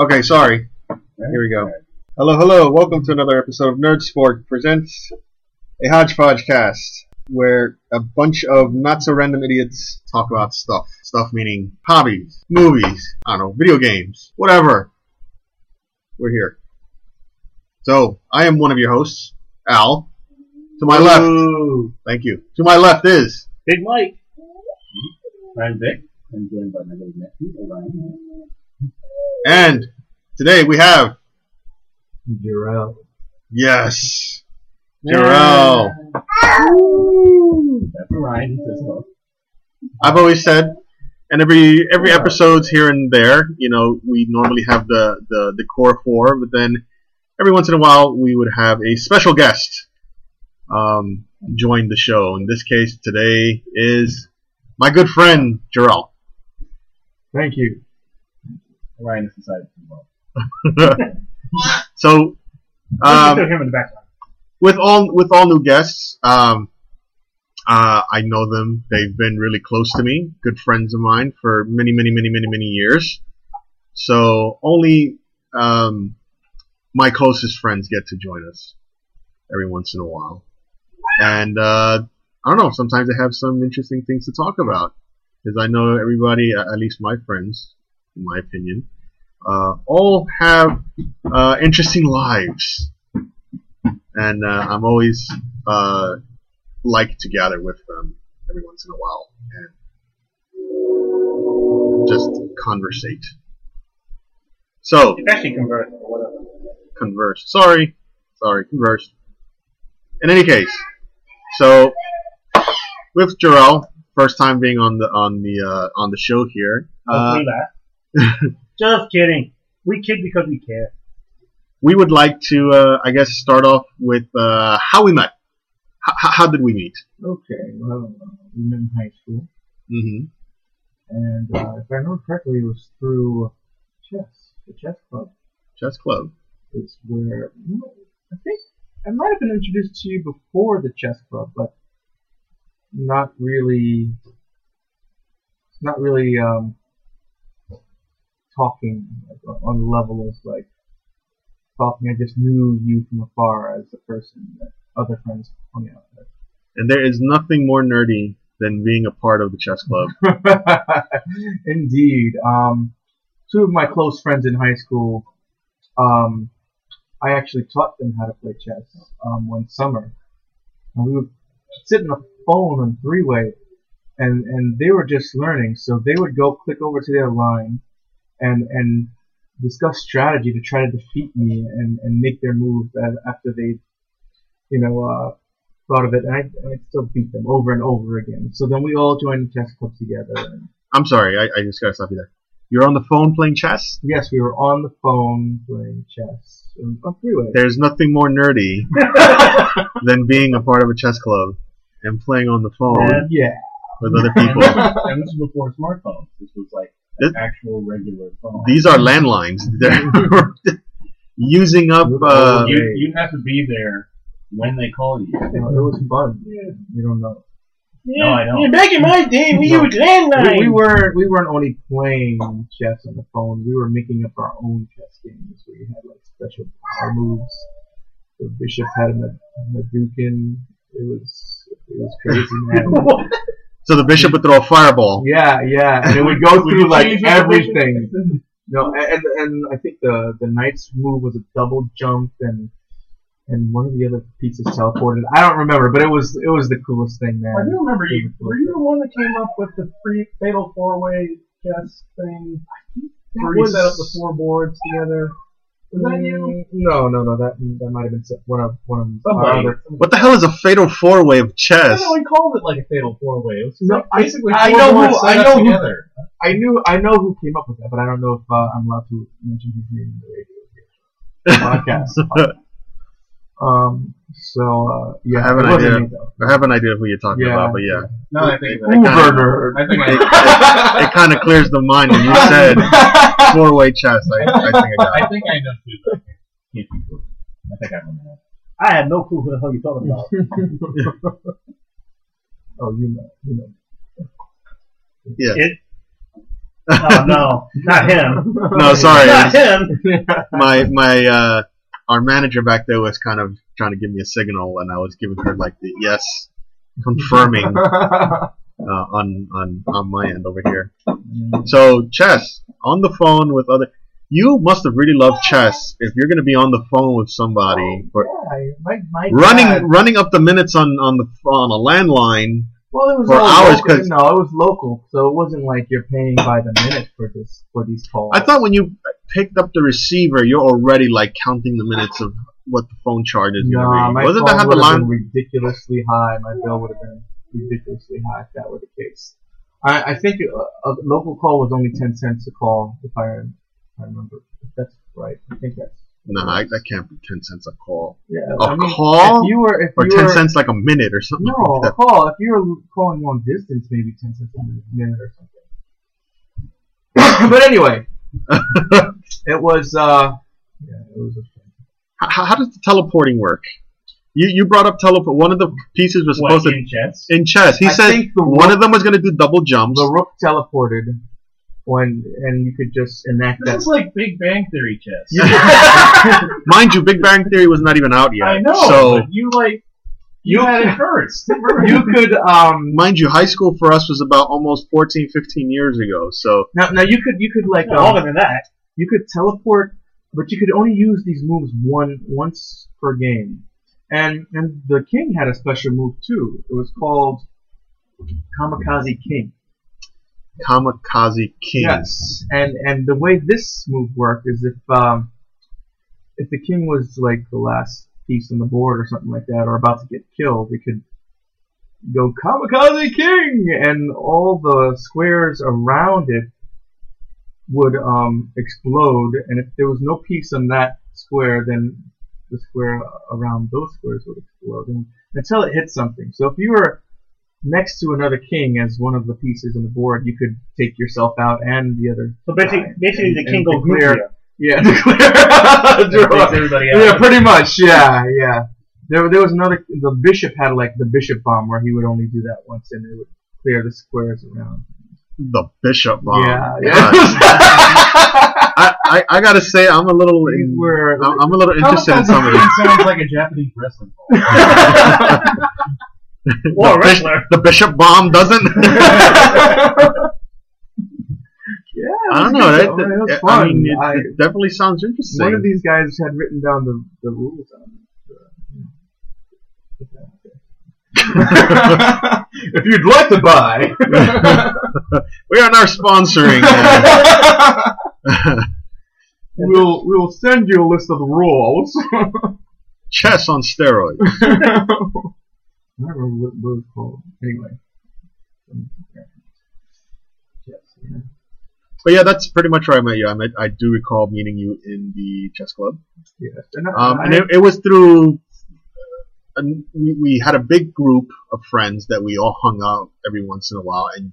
Okay, sorry. Here we go. Hello, hello. Welcome to another episode of Nerd Sport presents a hodgepodge cast where a bunch of not so random idiots talk about stuff. Stuff meaning hobbies, movies, I don't know, video games, whatever. We're here. So, I am one of your hosts, Al. To my left, Ooh. thank you. To my left is Big Mike. I'm Vic. I'm joined by my little nephew, Orion. and today we have Jarrell. yes, Jarrell. That's Orion. He says hello. I've always said, and every every episode's here and there, you know, we normally have the, the, the core four, but then every once in a while we would have a special guest um, join the show. In this case, today is my good friend Jarrell. Thank you. Has decided to on. so, um, him in the background. with all with all new guests, um, uh, I know them. They've been really close to me, good friends of mine for many, many, many, many, many years. So only um, my closest friends get to join us every once in a while, and uh, I don't know. Sometimes they have some interesting things to talk about because I know everybody, uh, at least my friends, in my opinion, uh, all have uh, interesting lives and uh, I'm always uh, like to gather with them every once in a while and just conversate. So It's actually convert or whatever. converse. Sorry, sorry, converse. In any case, so with Jarrell, first time being on the on the uh, on the show here. Uh. Just kidding. We kid because we care. we would like to, uh, I guess, start off with uh, how we met. H- how did we meet? Okay, well, uh, we met in high school, hmm and uh, if I remember correctly, it was through chess, the chess club. Chess club. It's where I think I might have been introduced to you before the chess club, but not really, not really um, talking like, on the level of like talking. I just knew you from afar as a person that other friends hung out with. And there is nothing more nerdy than being a part of the chess club. Indeed. Um, two of my close friends in high school, um, I actually taught them how to play chess um, one summer. And we would sit on the phone on three way, and, and they were just learning. So they would go click over to their line and, and discuss strategy to try to defeat me and, and make their move after they, you know, uh, thought of it. And I, and I still beat them over and over again. So then we all joined the chess club together. And I'm sorry, I, I just gotta stop you there. You're on the phone playing chess? yes, we were on the phone playing chess on on three-way. There's nothing more nerdy than being a part of a chess club and playing on the phone Yeah. Yeah. with other people. and this was before smartphones. This was like This- an actual regular phone. These are landlines. They're using up. Uh, you, you have to be there when they call you. You know, it was fun. You don't know. No, I don't. Yeah, back in my day, we No. used landline. We, we weren't we weren't only playing chess on the phone. We were making up our own chess games where you had like special power moves. The bishop had a Hadouken. It was it was crazy, man. so the bishop would throw a fireball. Yeah, yeah, and it would go through you like change your everything. No, and and I think the the knight's move was a double jump, and and one of the other pieces teleported. I don't remember, but it was it was the coolest thing, man. I do remember you. Were you the one that came up with the free fatal four way chess thing? That Where you was- set up the four boards together? Was that you? No, no, no. That that might have been one of one of Somebody. other. What the hell is a fatal four way of I chess? don't know. We called it like a fatal four way. It was No, like I- basically I four know who- boards I up know who- together. I knew I know who came up with that, but I don't know if uh, I'm allowed to mention his name in the radio here. podcast. Um. So uh, yeah, I have an idea. me. I have an idea of who you're talking Yeah. about, but yeah, No, I think It kinda- Uber I think it, I, it kind of clears the mind when you said four way chess. I, I think I got it. I think I know too. but I can't be sure. I think I remember. I had no clue who the hell you're talking about. oh, you know, you know. Yeah. It. Oh no, not him. No, sorry. Not him. my my uh our manager back there was kind of trying to give me a signal and I was giving her like the yes confirming uh, on on on my end over here. So chess on the phone with other you must have really loved chess if you're going to be on the phone with somebody for Yeah, my, my running running up the minutes on on the on a landline. Well, it was for hours, local. 'cause- no, it was local, so it wasn't like you're paying by the minute for this for these calls. I thought when you picked up the receiver, you're already like counting the minutes of what the phone charge is going to Nah, be. my Wasn't phone that how the would have line? been ridiculously high. My bill would have been ridiculously high if that were the case. I, I think a, a local call was only ten cents a call, if I, if I remember. If that's right. I think that's No, I, that can't be ten cents a call. yeah. A I mean, call? If you were, if Or you ten were, cents like a minute or something. No, like a call. If you were calling long distance, maybe ten cents a minute or something. but anyway, it was. uh Yeah, it was. A, how, how does the teleporting work? You you brought up teleport. One of the pieces was What supposed to in chess? in chess. He I said think one of them was going to do double jumps. the rook teleported when, and you could just enact This that. is like Big Bang Theory chess. Mind you, Big Bang Theory was not even out yet. I know, So but you like you, You- had it first. you could um mind you, high school for us was about almost 14, 15 years ago. So now now you could you could like No, um, longer than that. you could teleport, but you could only use these moves one once per game. And and the king had a special move too. It was called Kamikaze King. Kamikaze King. Yes, and and the way this move worked is if um, if the king was like the last piece on the board or something like that, or about to get killed, it could go Kamikaze King, and all the squares around it would um, explode, and if there was no piece on that square, then the square around those squares would explode, and until it hit something. So if you were next to another king as one of the pieces on the board, you could take yourself out and the other. So basically, guy, basically and- the king goes clear. Yeah, declare. That Draw. takes everybody out. yeah, pretty much. Yeah, yeah. There, there was another. The bishop had like the bishop bomb, where he would only do that once, and it would clear the squares around. The bishop bomb. yeah, yeah. I, I, I gotta say, I'm a little, These were. I'm I'm a little interested in some of this. sounds like a Japanese wrestling ball. Or a the, bish- wrestler. the bishop bomb doesn't. Yeah, I don't know. was That, good. It was that- fun. I mean, it, I- it definitely sounds interesting. one of these guys had written down the, the rules on it. if you'd like to buy, we are now sponsoring. uh, we'll we'll send you a list of the rules. chess on steroids. I don't remember what it was called. Anyway. Yeah. Yes, yeah. But yeah, that's pretty much where I met you. I met, I do recall meeting you in the chess club. Yes. And I, Um, and it, it was through. And we, we had a big group of friends that we all hung out every once in a while, and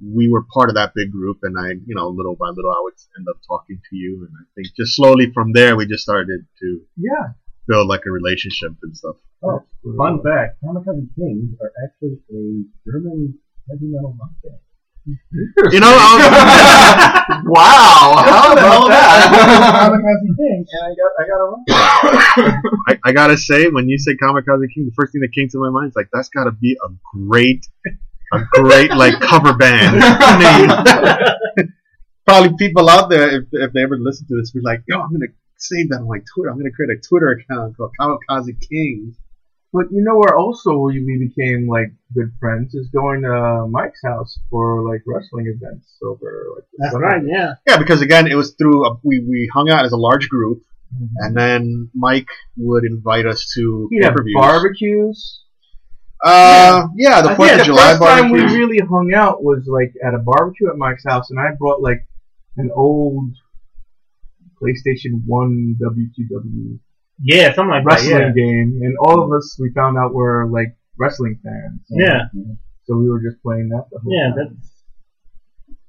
we were part of that big group. And I, you know, little by little, I would end up talking to you, and I think just slowly from there, we just started to yeah. Build like a relationship and stuff. Oh, fun fact: Kamikaze Kings are actually a German heavy metal rock band. You know, I wow. How about that? Kamikaze King, and I got I got a rock. I, I gotta say, when you say Kamikaze King, the first thing that came to my mind is like that's gotta be a great, a great like cover band name. Probably people out there, if, if they ever listen to this, be like, "Yo, I'm gonna save that on my Twitter. I'm gonna create a Twitter account called Kamikaze Kings." But you know where also we became like good friends is going to Mike's house for like wrestling events over like the That's summer. right. Yeah. Yeah, because again, it was through a, we we hung out as a large group, Mhm. and then Mike would invite us to barbecues. Uh, yeah, the Fourth of the July first time we really hung out was like at a barbecue at Mike's house, and I brought like an old PlayStation One WCW Yeah, something like that. wrestling Yeah. game, and all of us we found out were like wrestling fans. Yeah. So we were just playing that the whole Yeah, time. that's.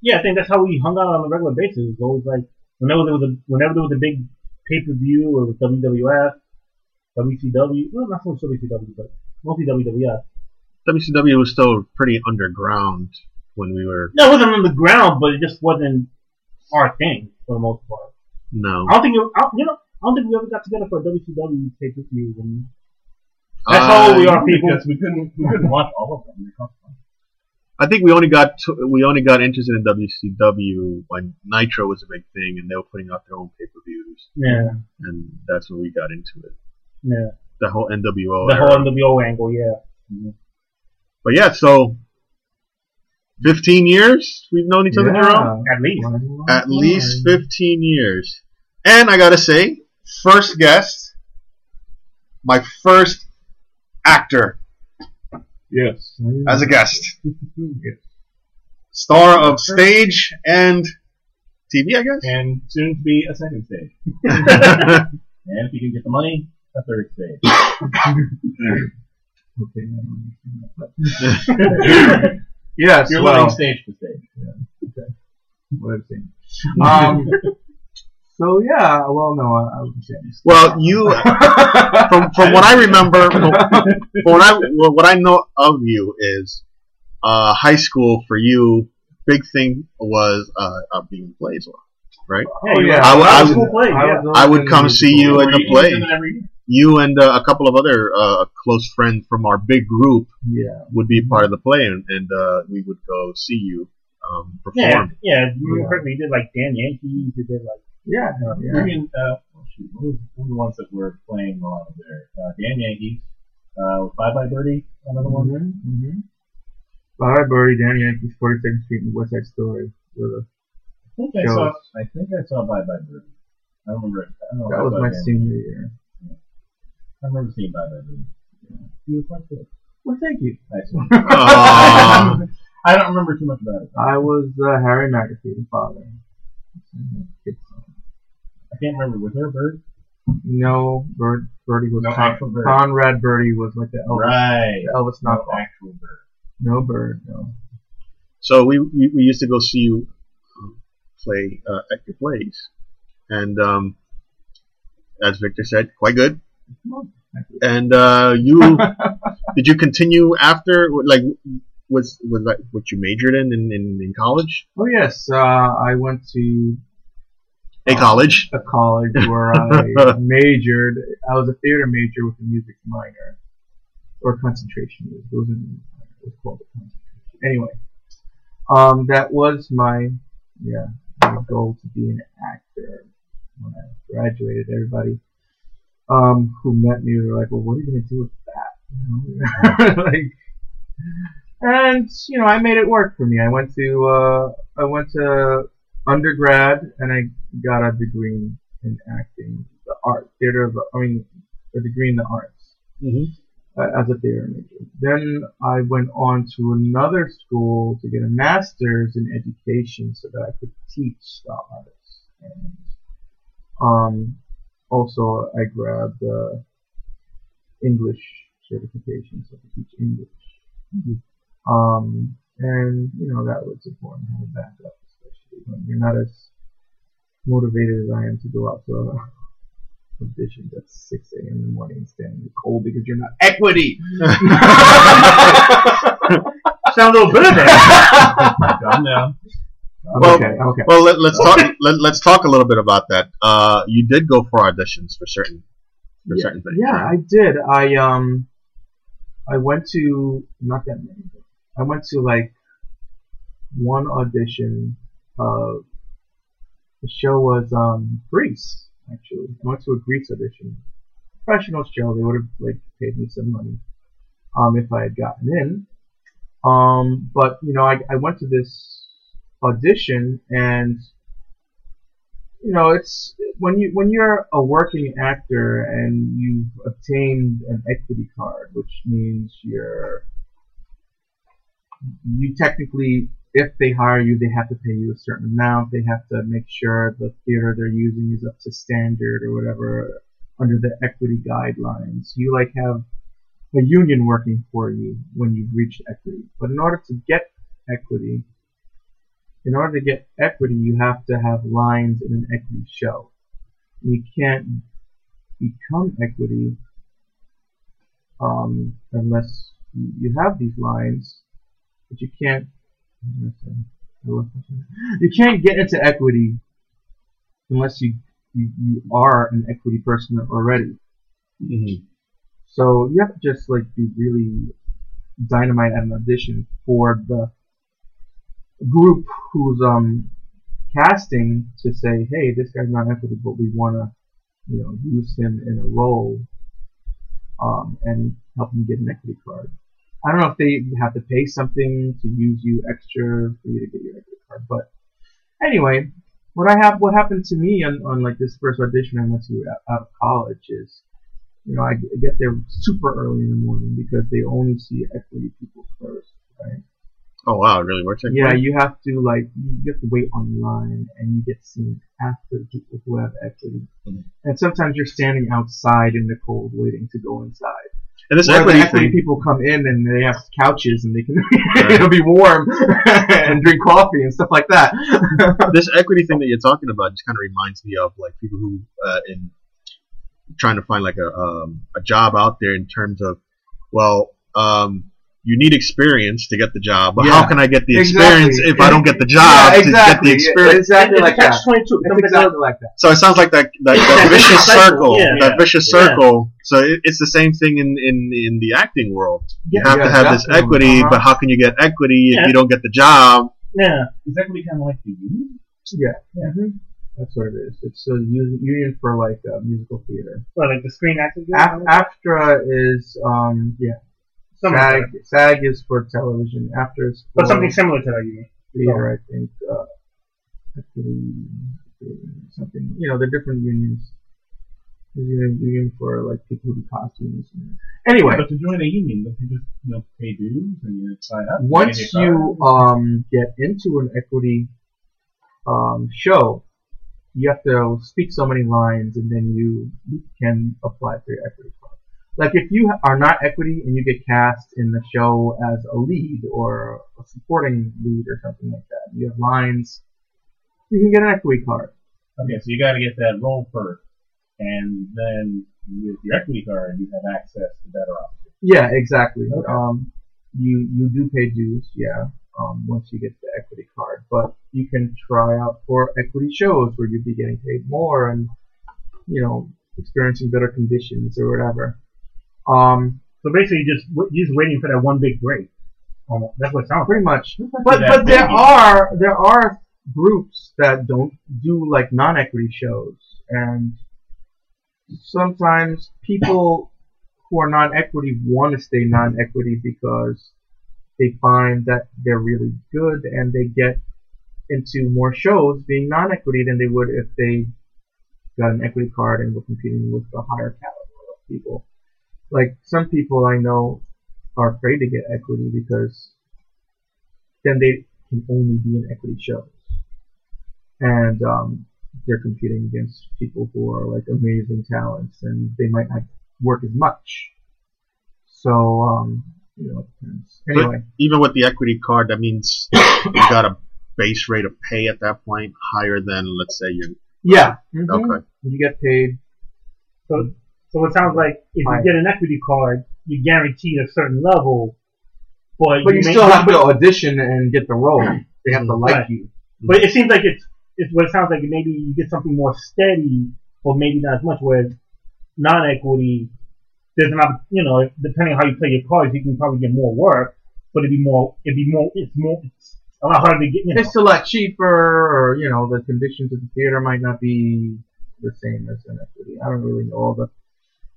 Yeah, I think that's how we hung out on a regular basis. It was always like whenever there was a whenever there was a big pay per view or with WWF, WCW. Well, not so much WCW, but mostly WWF. WCW was still pretty underground when we were No, it wasn't on the ground, but it just wasn't our thing for the most part. No. I don't think it, I, you know. I don't think we ever got together for a WCW pay per view. That's Uh, how old we are, people. Because we couldn't we couldn't watch all of them. They cost money. I think we only got to, we only got interested in WCW when Nitro was a big thing and they were putting out their own pay per views, Yeah, and that's when we got into it. yeah. The whole NWO. The era. whole NWO angle, yeah. But yeah, so 15 years we've known each other, Jerome. At least. At least 15 years. And I gotta say, first guest, my first actor Yes. as a guest. Star of stage and TV, I guess. And soon to be a second stage. And if you can get the money, a third stage. Okay. yes. You're well, stage to stage. what I'm saying. Um. So yeah. Well, no, I, I wouldn't say. I'm well, you, from, from what I remember, from, from what I, what I know of you is, uh, high school for you, big thing was, uh, uh being plays, right? Yeah, Oh, you yeah. were- I would- I was a would- cool play, yeah. I would come see you in the play. in every year? You and uh, a couple of other, uh, close friends from our big group Yeah. would be part of the play and, and, uh, we would go see you, um, Yeah, perform. yeah. You remember Yeah. correctly, you did like Damn Yankee, you did like Yeah. Uh, yeah. I mean, uh, oh, shoot, what was, what were the ones that were playing while I was there? Uh, Damn Yankees, uh, Bye Bye Birdie, another one. Mm-hmm. Mm-hmm. Bye, Birdie, Danny Yankees, 42nd Street, and West Side Story. Were the, I think I Shows. saw. I think I saw Bye Bye Birdie. I don't remember. it. I don't know. that was my Dan- senior year. I remember seeing Bye Bye Birdie. Yeah. He was quite good. Well, thank you. Nice one. I don't remember too much about it. I was uh, Harry MacAfee, the father. It's, I can't remember. Was there a bird? no, Bird, Birdie was No Con- actual bird. Conrad Birdie was like the Elvis, Right. the Elvis No knockoff. actual bird. No bird, no. So we, we, we used to go see you um, play uh, at your plays, and um, as Victor said, quite good. And uh, you did you continue after like was was that what you majored in in, in, in college? Oh yes, uh, I went to A college. a college where I majored. I was a theater major with a music minor, or concentration. It was, it was called a concentration. Anyway, um, that was my yeah my goal to be an actor. When I graduated, everybody um, who met me were like, "Well, what are you gonna do with that?" You know, like. And you know, I made it work for me. I went to uh, I went to undergrad and I got a degree in acting, the art, theater of, the, I mean, a degree in the arts Mhm. uh, as a theater major. Then I went on to another school to get a master's in education so that I could teach the arts. And um, also I grabbed uh, English certification so I could teach English. Um, and you know that was important to have a backup, you're not as motivated as I am to go out to uh, auditions at 6 a.m. in the morning and stand in the cold because you're not equity. sound a little bit of that. Calm down. I'm Well- okay. I'm okay. Well, let, let's talk. Let, let's talk a little bit about that. Uh, you did go for auditions for certain for yeah, certain things. yeah. I did. I um, I went to not that many. I went to like one audition of the show was um Grease actually. I went to a Grease audition, professional show. They would have like paid me some money um if I had gotten in. Um, but you know, I I went to this audition and you know it's when you when you're a working actor and you've obtained an equity card, which means you're you technically if they hire you they have to pay you a certain amount. They have to make sure the theater they're using is up to standard or whatever under the equity guidelines. You like have a union working for you when you've reached equity. But in order to get equity, in order to get equity, you have to have lines in an equity show. You can't become equity um, unless you you have these lines, but you can't You can't get into equity unless you, you, you are an equity person already. Mhm. So you have to just like be really dynamite at an audition for the group who's um casting to say, hey, this guy's not equity, but we want to, you know, use him in a role um, and help him get an equity card. I don't know if they have to pay something to use you extra for you to get your equity card, but anyway, what I have, what happened to me on, on like this first audition I went to out, of college is, you know, I get there super early in the morning because they only see equity people first, right? Oh wow, it really works like Yeah, that? you have to like you have to wait online and you get seen after people who have equity. Mhm. And sometimes you're standing outside in the cold waiting to go inside. And this equity equity thing, people come in and they have couches and they can it'll be warm and drink coffee and stuff like that. this equity thing that you're talking about just kind of reminds me of like people who uh, in trying to find like a um, a job out there in terms of well um, you need experience to get the job, but Yeah. how can I get the Exactly. experience if I don't get the job yeah, to exactly. get the experience? Exactly like catch that. 22. It's Something exactly like that. So it sounds like that that, that vicious circle, yeah. that vicious Yeah. circle. So it, it's the same thing in, in, in the acting world. You Yeah, have to have this equity, Uh-huh. but how can you get equity if you don't get the job? Yeah. Is equity kind of like the union? Yeah. Mhm. That's what it is. It's a u- union for like uh, musical theater. Well, like the Screen Actors Guild? Af- AFTRA is um yeah. Like SAG SAG is for television. After But something similar to that, you mean? theater, I think. Uh, something. You know, they're different unions. There's a union for like people who do costumes. Anyway, But to join a union, don't you just you know pay dues and you sign up? once you um get into an equity um show, you have to speak so many lines, and then you can apply for your equity. Like if you are not equity and you get cast in the show as a lead or a supporting lead or something like that, you have lines, you can get an equity card. Okay, so you got to get that role first, and then with your equity card, you have access to better opportunities. Yeah, exactly. Okay. Um, you you do pay dues, yeah. Um, once you get the equity card, but you can try out for equity shows where you'd be getting paid more and you know experiencing better conditions or whatever. Um, So basically, just you're just waiting for that one big break. Almost. That's what it sounds pretty much. But that but there are there are groups that don't do like non-equity shows, and sometimes people who are non-equity want to stay non-equity because they find that they're really good and they get into more shows being non-equity than they would if they got an equity card and were competing with a higher caliber of people. Like some people I know are afraid to get equity because then they can only be in equity shows. And um, they're competing against people who are like amazing talents and they might not work as much. So, um, you know, it depends. Anyway, Even with the equity card, that means you got a base rate of pay at that point higher than, let's say, you. yeah. mhm. okay. You get paid. So, so it sounds like if you get an equity card, you're guaranteed a certain level, but, But you may- still have to audition and get the role. They have to like Right. you. But it seems like it's it's what it sounds like. Maybe you get something more steady, or maybe not as much. Whereas non-equity, there's an opp- you know depending on how you play your cards, you can probably get more work, but it'd be more it'd be more it's more it's a lot harder to get. You know, It's a lot cheaper, or you know, the conditions of the theater might not be the same as an equity. I don't really know all the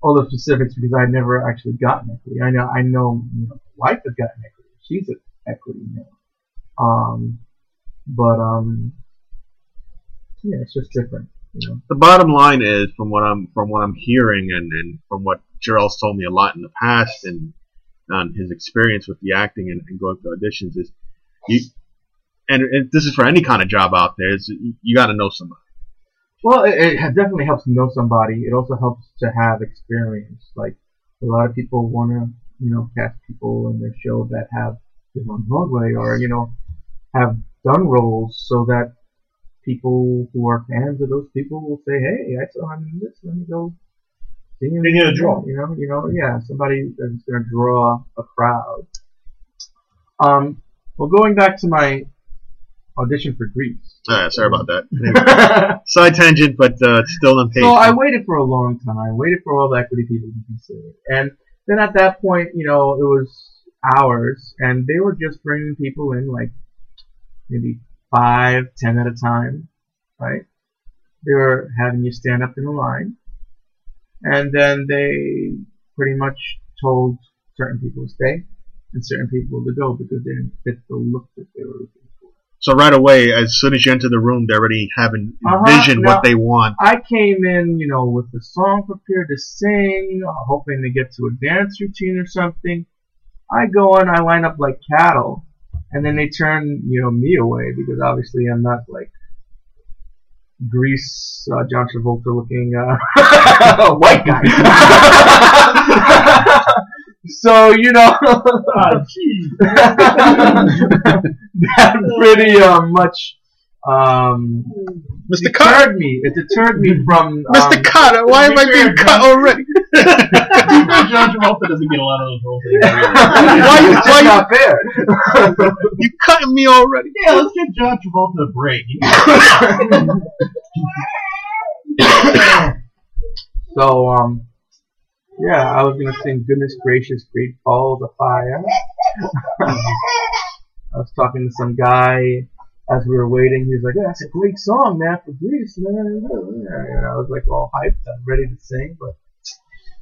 all the specifics because I've never actually gotten equity. I know I know you know my wife has gotten equity. She's at equity now. Um, but um, yeah, it's just different. You know. The bottom line is, from what I'm from what I'm hearing, and, and from what Jarrell's told me a lot in the past, and on his experience with the acting and, and going through auditions, is you. And, and this is for any kind of job out there. Is you got to know somebody. Well, it, it definitely helps to know somebody. It also helps to have experience. Like a lot of people want to, you know, cast people in their show that have been on Broadway or you know have done roles, so that people who are fans of those people will say, "Hey, I saw him in this. Let me go." They need a draw. You know, you know, yeah, somebody that's going to draw a crowd. Um, Well, going back to my audition for Grease. Ah, sorry about that. Anyway, side tangent, but uh, still on page. So I waited for a long time, waited for all the equity people to consider. It. And then at that point, you know, it was hours, and they were just bringing people in like maybe five, ten at a time, right? They were having you stand up in a line, and then they pretty much told certain people to stay and certain people to go because they didn't fit the look that they were looking for. So right away, as soon as you enter the room, they already have an Uh-huh, now- what they want. I came in, you know, with the song prepared to sing, uh, hoping to get to a dance routine or something. I go in, I line up like cattle, and then they turn, you know, me away because obviously I'm not like Grease, uh, John Travolta looking uh, white guy. so you know, gee. that pretty uh, much um, Mr. Carter, deterred me. It deterred me from Mr. um, Carter, why am I being cut already? John Travolta doesn't get a lot of those roles. Why you- It's why you- not fair. you cutting me already? yeah, let's give John Travolta a break. so um, yeah, I was gonna sing "Goodness Gracious, Great Balls of Fire." I was talking to some guy as we were waiting. He was like, "Yeah, "That's a great song, man, for Grease." And I was like all hyped, I'm ready to sing, but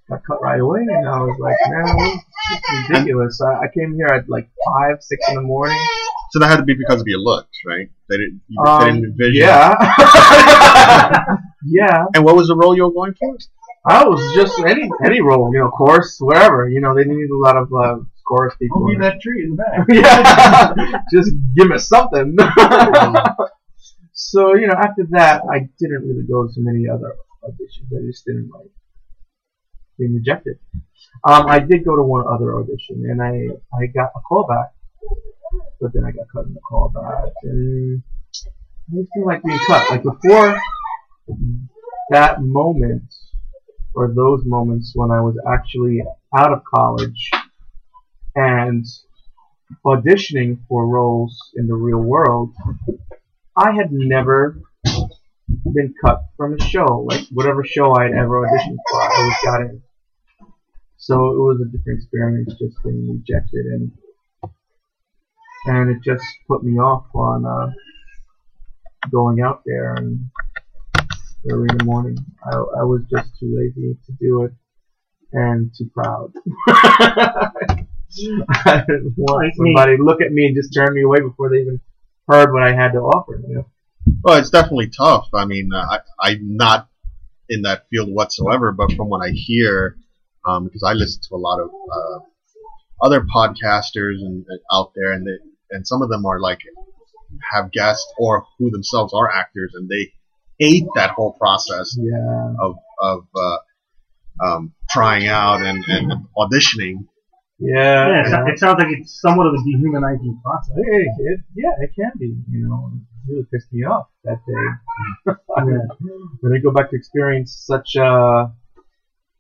got cut right away, and I was like, "Man, this is ridiculous." I, I came here at like five, six in the morning. So that had to be because of your looks, right? They didn't, you, they Um, didn't envision. yeah, yeah. And what was the role you were going for? I was just any any role, you know, chorus, wherever. You know, they need a lot of uh, chorus people. I'll be that tree in the back. yeah, just give me something. so you know, after that, I didn't really go to many other auditions. I just didn't like being rejected. Um, I did go to one other audition, and I I got a call back, but then I got cut in the call back, and I didn't like being cut. Like before that moment, or those moments when I was actually out of college and auditioning for roles in the real world, I had never been cut from a show. Like whatever show I had ever auditioned for, I always got in. So it was a different experience just being rejected and and it just put me off on uh, going out there and early in the morning. I, I was just too lazy to do it and too proud. I didn't want Like somebody to look at me and just turn me away before they even heard what I had to offer. You know? Well, it's definitely tough. I mean, uh, I, I'm not in that field whatsoever, but from what I hear, um, because I listen to a lot of uh, other podcasters and, and out there, and they, and some of them are like have guests or who themselves are actors, and they hate that whole process Yeah. of of uh, um, trying out and, and auditioning. Yeah. Yeah, it, yeah. it sounds like it's somewhat of a dehumanizing process. Hey, it, yeah, it can be. You know, it really pissed me off that day. when I go back to experience such a,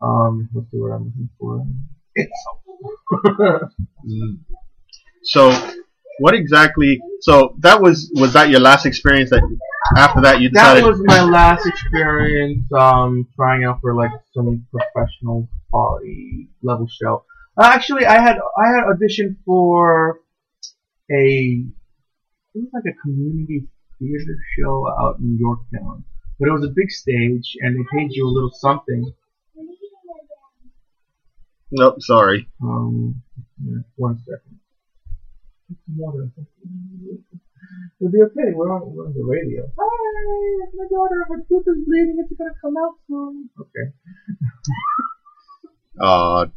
um, what's the word I'm looking for? So, what exactly? So that was was that your last experience? That after that you that was my last experience, um, trying out for like some professional quality level show. Uh, actually, I had I had auditioned for a it was like a community theater show out in Yorktown, but it was a big stage and they paid you a little something. Nope, sorry. Um, one second. Get some water. It'll be okay. We're on, we're on the radio. Hi, my daughter. Her tooth is bleeding. It's gonna come out soon. Okay. Uh,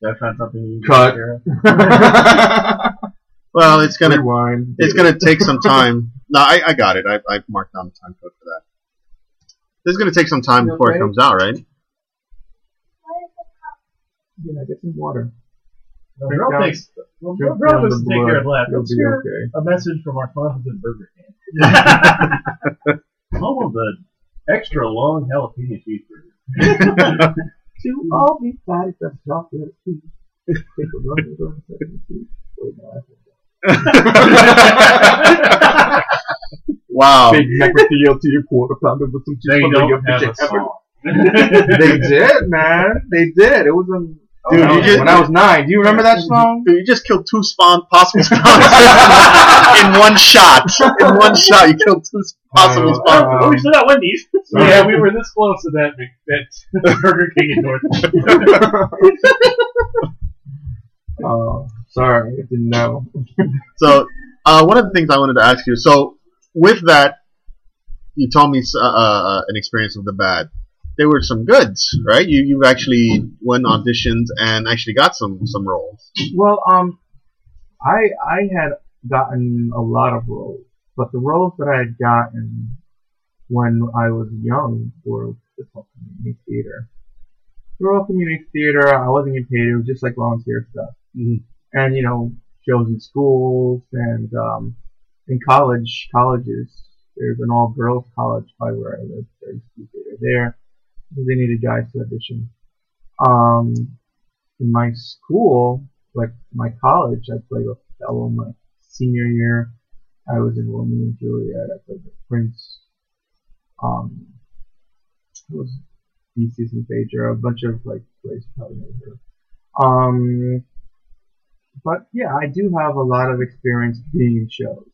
That's not something you Cut. care of. well, it's gonna Rewind. it's gonna take some time. No, I, I got it. I I marked down the time code for that. This is gonna take some time You before it okay? comes out, right? Yeah, get some water. Well, Drink Bro down- takes, well, Bro, drink Bro down take care of that. Let's hear okay. a message from our sponsors at Burger King. Home of the extra long jalapeno cheeseburger. To all be fatty from chocolate a not wow. Big Mac to your quarter pounder with some They chicken don't your have a song. They did, man. They did. It was um, Dude, when I you was- just- when I was nine. Do you remember that song? Dude, you just killed two spawn possible spawns in one shot. In one shot, you killed two possible spawns. sponsors. oh, we still got Wendy's. yeah, we were this close to that Mc- that Burger King in North. Oh, sorry, I didn't know. So, uh, one of the things I wanted to ask you. So, with that, you told me uh, uh, an experience of the bad. There were some goods, right? You you actually went auditions and actually got some some roles. Well, um, I I had gotten a lot of roles, but the roles that I had gotten when I was young were just all community theater. They were all community theater. I wasn't getting paid. It was just like volunteer stuff. Mhm. And you know, shows in schools and um, in college colleges. There's an all girls college by where I live. There's theater there. They need needed guys to audition. Um, in my school, like my college, I played Othello my senior year. I was in Romeo and Juliet. I played the Prince. Um, it was Theseus and Phaedra, a bunch of like plays probably never. Um, but yeah, I do have a lot of experience being in shows.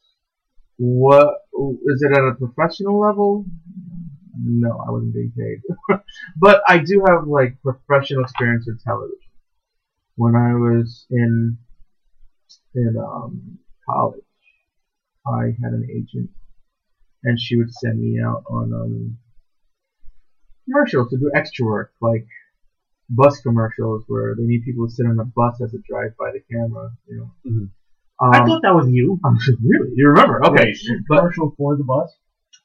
What is it at a professional level? No, I wasn't being paid. but I do have like professional experience in television. When I was in in um, college, I had an agent, and she would send me out on um, commercials to do extra work, like bus commercials where they need people to sit on a bus as it drives by the camera. You know. Mhm. I Um, thought that was you. really? You remember? Okay. But- commercial for the bus?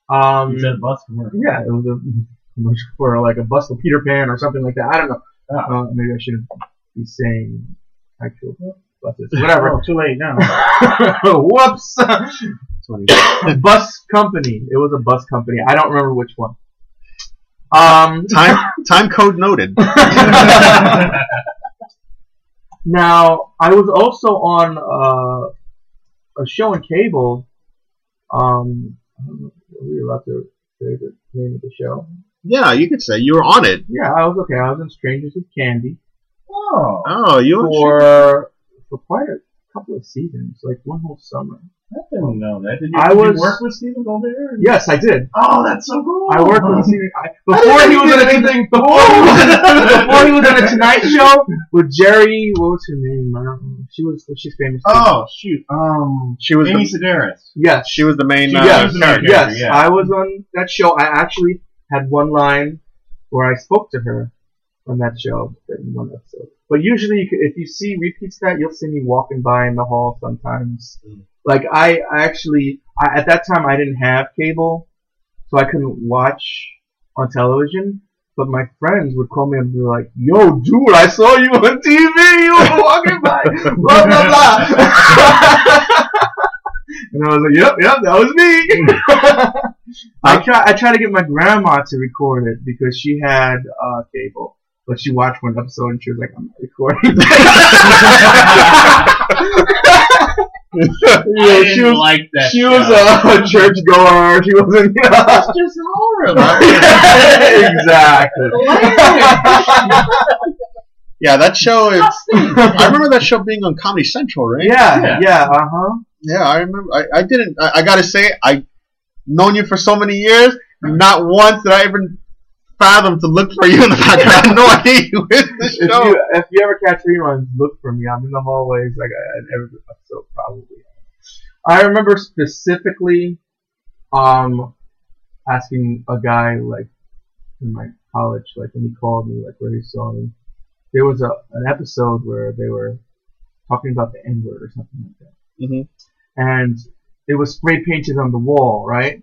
Um, You said bus commercial. yeah, it was a commercial for like a bus for Peter Pan or something like that. I don't know. Ah. Uh, maybe I shouldn't be saying actual buses. Whatever. Oh, too late now. Whoops. bus company. It was a bus company. I don't remember which one. Um, Time time code noted. now I was also on uh, a show on cable. Um, I don't know, are we allowed to say the name of the show? Yeah, you could say you were on it. Yeah, I was okay. I was in Strangers with Candy. Oh, Oh, you were. for for quite a couple of seasons, like one whole summer. I didn't know that. Did you, I did was- you work with Stephen Colbert? Yes, I did. Oh, that's so cool. I worked with Stephen I, I before didn't he was do in anything before he was in, before he was in a Tonight Show with Jerry. What was her name? I don't know. She was she's famous. too. Oh shoot. Um, She was Amy the, Sedaris. yes, she was the main. She Uh, yes, the main yes. yeah. I was on that show. I actually had one line where I spoke to her on that show in one episode. But usually, you could, if you see repeats of that, you'll see me walking by in the hall sometimes. Mm. Like I, I actually, I, at that time, I didn't have cable, so I couldn't watch on television. But my friends would call me and be like, "Yo, dude, I saw you on TV. You were walking by, blah blah blah." and I was like, "Yep, yep, that was me." I try, I try to get my grandma to record it because she had uh, cable, but she watched one episode and she was like, "I'm not recording." I yeah, didn't she was, like that. she show. was a church goer. She wasn't. It's just horror. exactly. yeah, that show is. I remember that show being on Comedy Central, right? yeah, Yeah. yeah, uh huh. Yeah, I remember. I, I didn't. I, I gotta say, I known you for so many years. Not once did I even fathom to look for you in the background. I no idea you were in the If show. you if you ever catch reruns, look for me. I'm in the hallways like I had every episode probably. I remember specifically, um, asking a guy like in my college, like when he called me, like where he saw me. There was a an episode where they were talking about the N word or something like that, Mhm. and it was spray painted on the wall, right?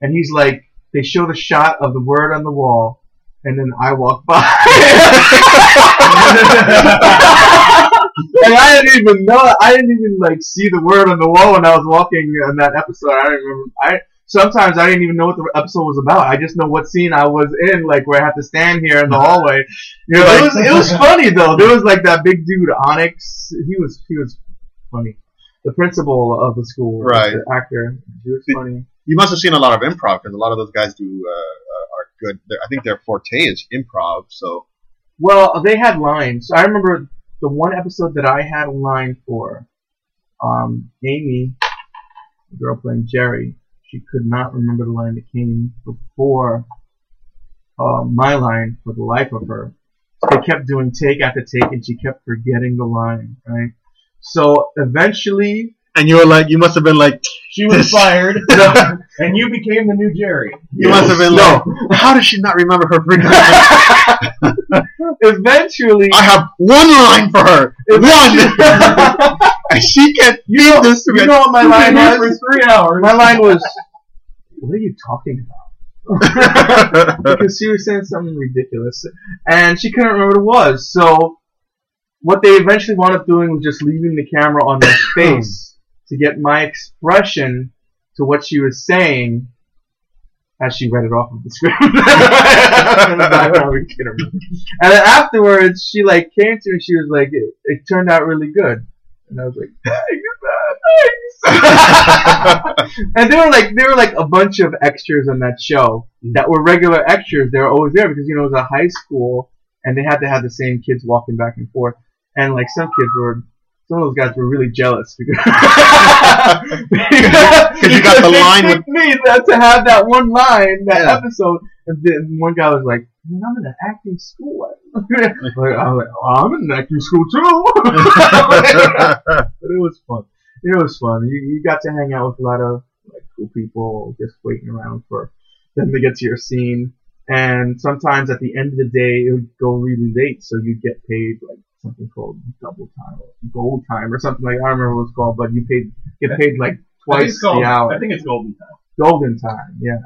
And he's like, they show the shot of the word on the wall, and then I walk by. and I didn't even know. I didn't even like see the word on the wall when I was walking in that episode. I don't remember. I sometimes I didn't even know what the episode was about. I just know what scene I was in, like where I have to stand here in the hallway. You know, it was it was funny though. There was like that big dude Onyx. He was he was funny. the principal of the school, Right. The actor. He was funny. You must have seen a lot of improv because a lot of those guys do uh, uh, are good. They're- I think their forte is improv. So Well, they had lines. I remember the one episode that I had a line for. Um, Amy, the girl playing Jerry, she could not remember the line that came before uh, my line for the life of her. They kept doing take after take, and she kept forgetting the line. Right. So eventually, and you were like, you must have been like, She was fired, and you became the new Jerry. you must have been No. like, how does she not remember her freaking? line? eventually, I have one line for her, one, and she can't you know, this to you me. know what my line Been was? for three hours. My line was, "What are you talking about?" because she was saying something ridiculous, and she couldn't remember what it was. So, what they eventually wound up doing was just leaving the camera on their face to get my expression to what she was saying as she read it off of the script. And then afterwards, she like came to me. She was like, "It, it turned out really good," and I was like, "Thanks." and they were like, they were like a bunch of extras on that show that were regular extras. They were always there because you know it was a high school, and they had to have the same kids walking back and forth. And like some kids were, some of those guys were really jealous because because you got the line with me that, to have that one line that Yeah. episode. And then one guy was like, "Man, "I'm in an acting school." like, I was like, oh, "I'm in an acting school too." but it was fun. It was fun. You you got to hang out with a lot of like cool people, just waiting around for them to get to your scene. And sometimes at the end of the day, it would go really late, so you'd get paid like something called double time or gold time or something like I don't remember what it's called, but you paid get paid like twice it's called. the hour. I think it's Golden Time. golden time, yeah,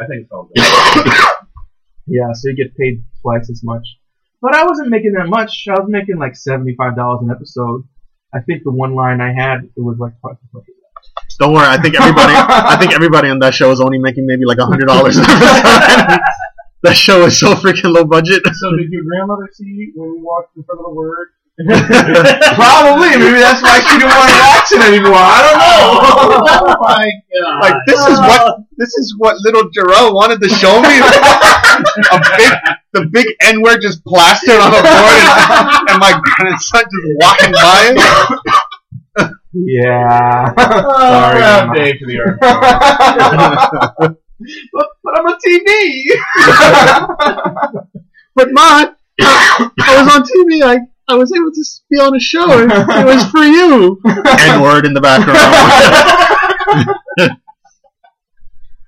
I think it's called. Golden Time. yeah. So you get paid twice as much. But I wasn't making that much. I was making like seventy five dollars an episode. I think the one line I had it was like twice as much. Don't worry, I think everybody, I think everybody on that show is only making maybe like a hundred dollars. that show is so freaking low budget. So did your grandmother see you when you walked in front of the Word? Probably. Maybe that's why she didn't want to watch it anymore. I don't know. oh my god! Like this is what this is what little Jarrell wanted to show me. a big, the big N word just plastered on the board, and, and my grandson just walking by. it. yeah. Oh, Sorry, round Mama. day for the art. but, but I'm on TV. But mom, I was on TV. I I was able to be on a show. It, it was for you. N word in the background.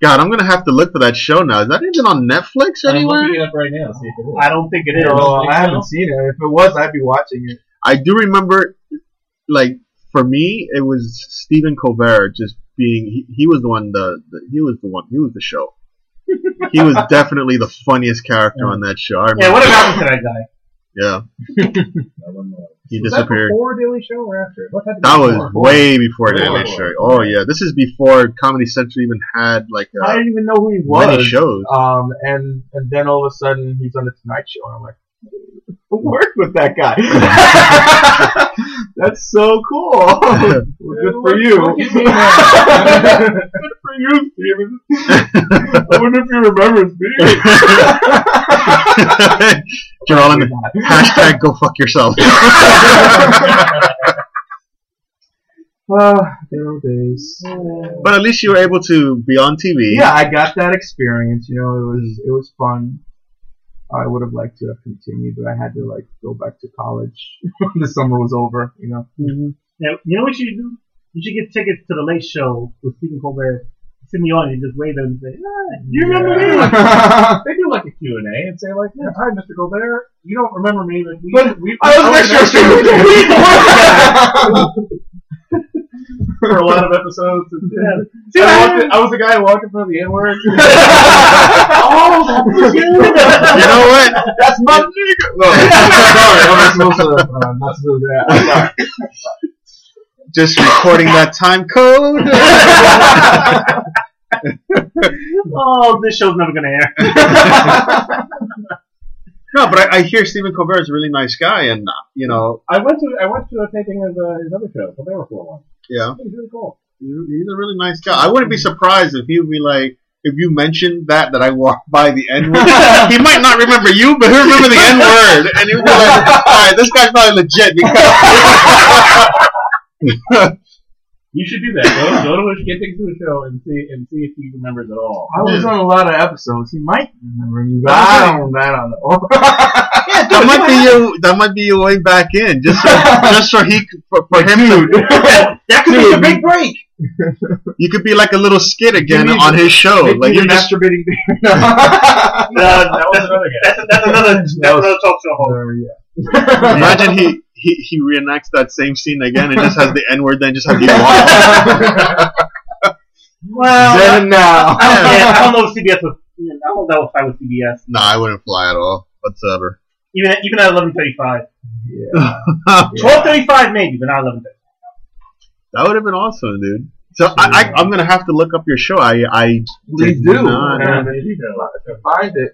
God, I'm gonna have to look for that show now. Is that even on Netflix I'm anywhere? looking it up right now. See if it is. I don't think it is. No, I haven't seen it. If it was, I'd be watching it. I do remember, like for me, it was Stephen Colbert just being. He, he was the one. The, the he was the one. He was the show. he was definitely the funniest character on that show. Yeah, what happened to that guy? Yeah, I don't know. he Was disappeared. That before Daily Show or after? What be That was before? way before Daily before. Show. Oh yeah, this is before Comedy Central even had like I didn't even know who he many was. shows. Um, and and then all of a sudden he's on the Tonight Show, and I'm like, worked with that guy? That's so cool. well, good for you. Look at me now. good for you, Stephen. I wonder if he remembers me. Gerald, in the hashtag go fuck yourself. Ah, good old days. but at least you were able to be on TV. Yeah, I got that experience. You know, it was it was fun. I would have liked to have continued, but I had to like go back to college when the summer was over. You know. Yeah, you know what you should do? You should get tickets to the Late Show with Stephen Colbert. Sit in the audience, just wave at him and say, ah, "You remember me?" They do like a Q&A and say like, yeah, hi, Mr. Colbert. You don't remember me, but we, But we, I was we an extra. for a lot of episodes. And, Yeah. I, walked in- I was the guy walking through the N-word. oh, that was you. You know what? That's my nigga. No, sorry, I'm not supposed to. Uh, not supposed to do that. I'm sorry. Just recording that time code. Oh, this show's never gonna air. No, but I, I hear Stephen Colbert is a really nice guy, and uh, you know, I went to I went to a taping of uh, his other show, Colbert Report one. Yeah, He's really cool. he's he's a really nice guy. I wouldn't be surprised if he would be like, if you mentioned that that I walked by the N word. he might not remember you, but he'll remember the N word, and he'll be like, "All right, this guy's probably legit." Because You should do that. Go, go to a, get things to a show and see and see if he remembers at all. I was on a lot of episodes. He might remember you, but I don't. I don't know. that might be your that might be your way back in, just so, just so he for, for him to, That could be a big break. you could be like a little skit again Maybe on his show, like you just masturbating. No, that was another guy. that's, that's another that's another talk show host. Uh, yeah. imagine he, he he reenacts that same scene again and just has the N word, then just have you walk. Well, Then now. I don't, yeah, I don't know if CBS was. yeah, I don't know if that was fine with CBS. nah, I wouldn't fly at all whatsoever. Even at, even at eleven thirty five. Yeah. Twelve thirty five maybe, but not eleven thirty. That would have been awesome, dude. So I, I I'm gonna have to look up your show. I I Please do. not- And if you can find it.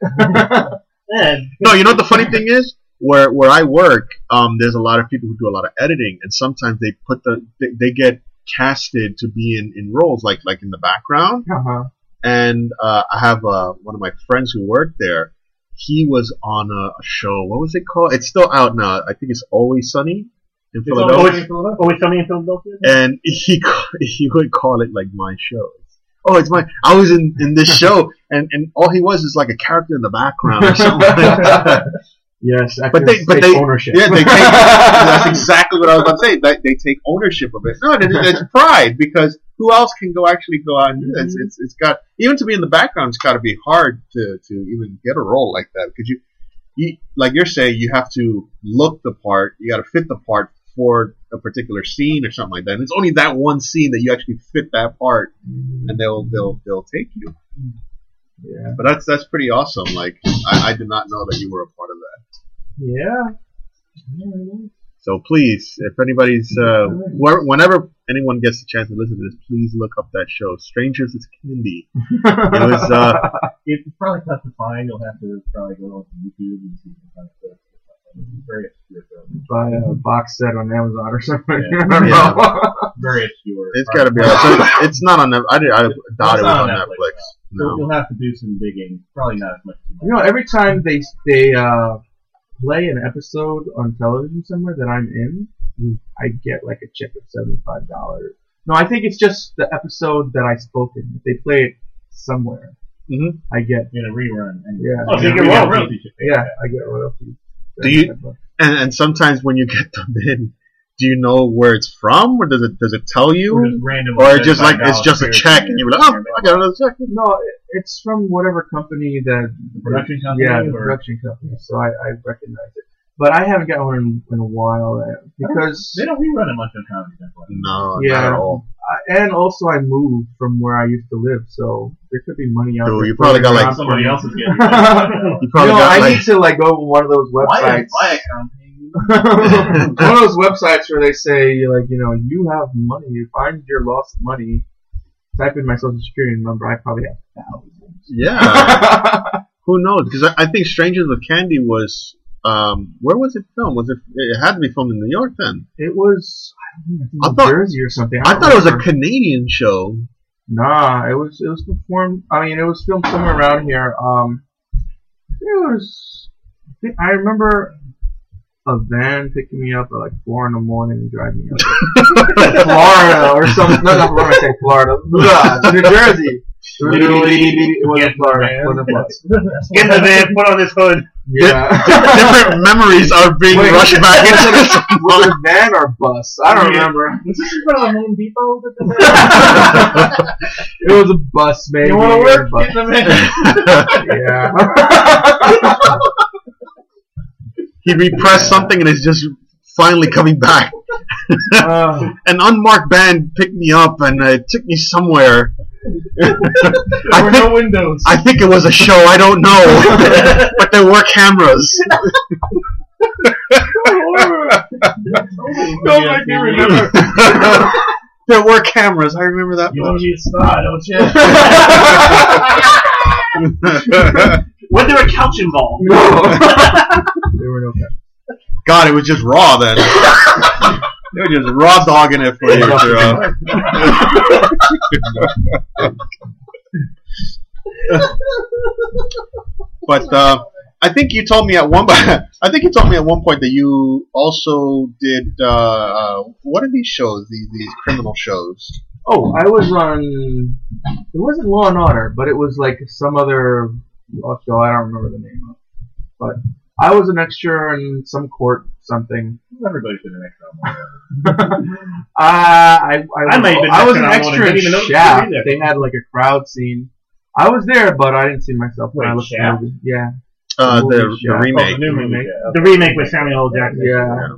Yeah, No, you know what the funny thing is? Where where I work, um, there's a lot of people who do a lot of editing, and sometimes they put the they, they get casted to be in, in roles like like in the background. uh-huh. And uh, I have uh, one of my friends who worked there. He was on a, a show. What was it called? It's still out now. I think it's Always Sunny in It's Philadelphia. always, always something in Philadelphia. and he he would call it like my show. Oh, it's my. I was in, in this show, and, and all he was is like a character in the background or something like. Yes, But they- but take they- ownership. Yeah, they take. that's exactly what I was about to say. They, they take ownership of it. No, it, it's pride because who else can go actually go out and do this? Mm-hmm. It's it's got even to be in the background. It's got to be hard to to even get a role like that because you you like you're saying you have to look the part. You got to fit the part for a particular scene or something like that. And it's only that one scene that you actually fit that part, mm-hmm. and they'll they'll they'll take you. Mm-hmm. yeah. But that's that's pretty awesome. Like I, I did not know that you were a part of that. Yeah. So please, if anybody's, uh, where, whenever anyone gets a chance to listen to this, please look up that show, Strangers is Candy. It was, uh, It's probably tough to find. You'll have to probably go on YouTube and see some kind of clips. It's very obscure film. Buy a box set on Amazon or something. Yeah. I don't Yeah. know. Very obscure. it's got to be. So it's not on. Net- I, did, I doubt It's it was not on on Netflix. Netflix, You'll, No. you'll have to do some digging. Probably not as much as You know, every time they they uh, play an episode on television somewhere that I'm in, I get like a check of seventy five dollars. No, I think it's just the episode that I spoke in. If they play it somewhere, Mhm. I get in a rerun. And Yeah. Oh, so you get rerun, royalties. you should pay yeah. I get royalties. Do you- And, and sometimes when you get them in, do you know where it's from, or does it does it tell Or you, just random. or just like it's just a check, and you're like, oh, I got another check. No, it's from whatever company that The production company. Yeah, the production company. So I, I recognize it, but I haven't got one in, in a while uh, because They don't rerun it much on Comedy Central. No, Yeah. not at all. I, and also I moved from where I used to live, so there could be money out Dude, there. you probably got, like, Somebody around else is for me. getting. You You probably know, got I like need to like go to one of those Why? websites. Why accounting? one of those websites where they say like you know you have money, you find your lost money. Type in my social security number. I probably have thousands. yeah. Who knows? Because I, I think Strangers with Candy was. Um, where was it filmed? Was it? It had to be filmed in New York then. it was I don't know, I New thought- Jersey or something. I don't thought it was a. Canadian show. Nah, it was it was performed. I mean, it was filmed somewhere around here. Um, it was. I remember a van picking me up at like four in the morning and driving me up to Florida or something. No, not Florida. I say Florida. Blah, New Jersey. Literally, it wasn't Florida. It wasn't Florida. Get in the van, put on this hood. Yeah. Different memories are being Wait. rushed back into this. was it van or bus? I don't Yeah. remember. Was this in front of the Home Depot? that they had? It was a bus, maybe. You want to work? Get in the van. Yeah. He repressed something and it's just finally coming back. Uh, An unmarked band picked me up and uh, took me somewhere. There I were think, no windows. I think it was a show. I don't know, but there were cameras. Don't make me remember. there were cameras. I remember that You want much. to star, don't you? Was there a couch involved? no. there were no cameras. God, it was just raw then. They were just raw dogging it for you, Jerome. but uh, I think you told me at one. I think you told me at one point that you also did. Uh, uh, what are these shows? These these criminal shows. Oh, I was on. It wasn't Law and Order, but it was like some other law show. I don't remember the name of. But I was an extra in some court something. Everybody's been an extra on one. Uh, I I, I may I was an extra on one extra and in didn't even know you Shaft. They had like a crowd scene. I was there, but I didn't see myself when Wait, I looked at Shaft? the movie. Yeah, Uh, The the, movie the Shaft. remake. Oh, the new movie. Yeah. The remake with Samuel L. Jackson. yeah,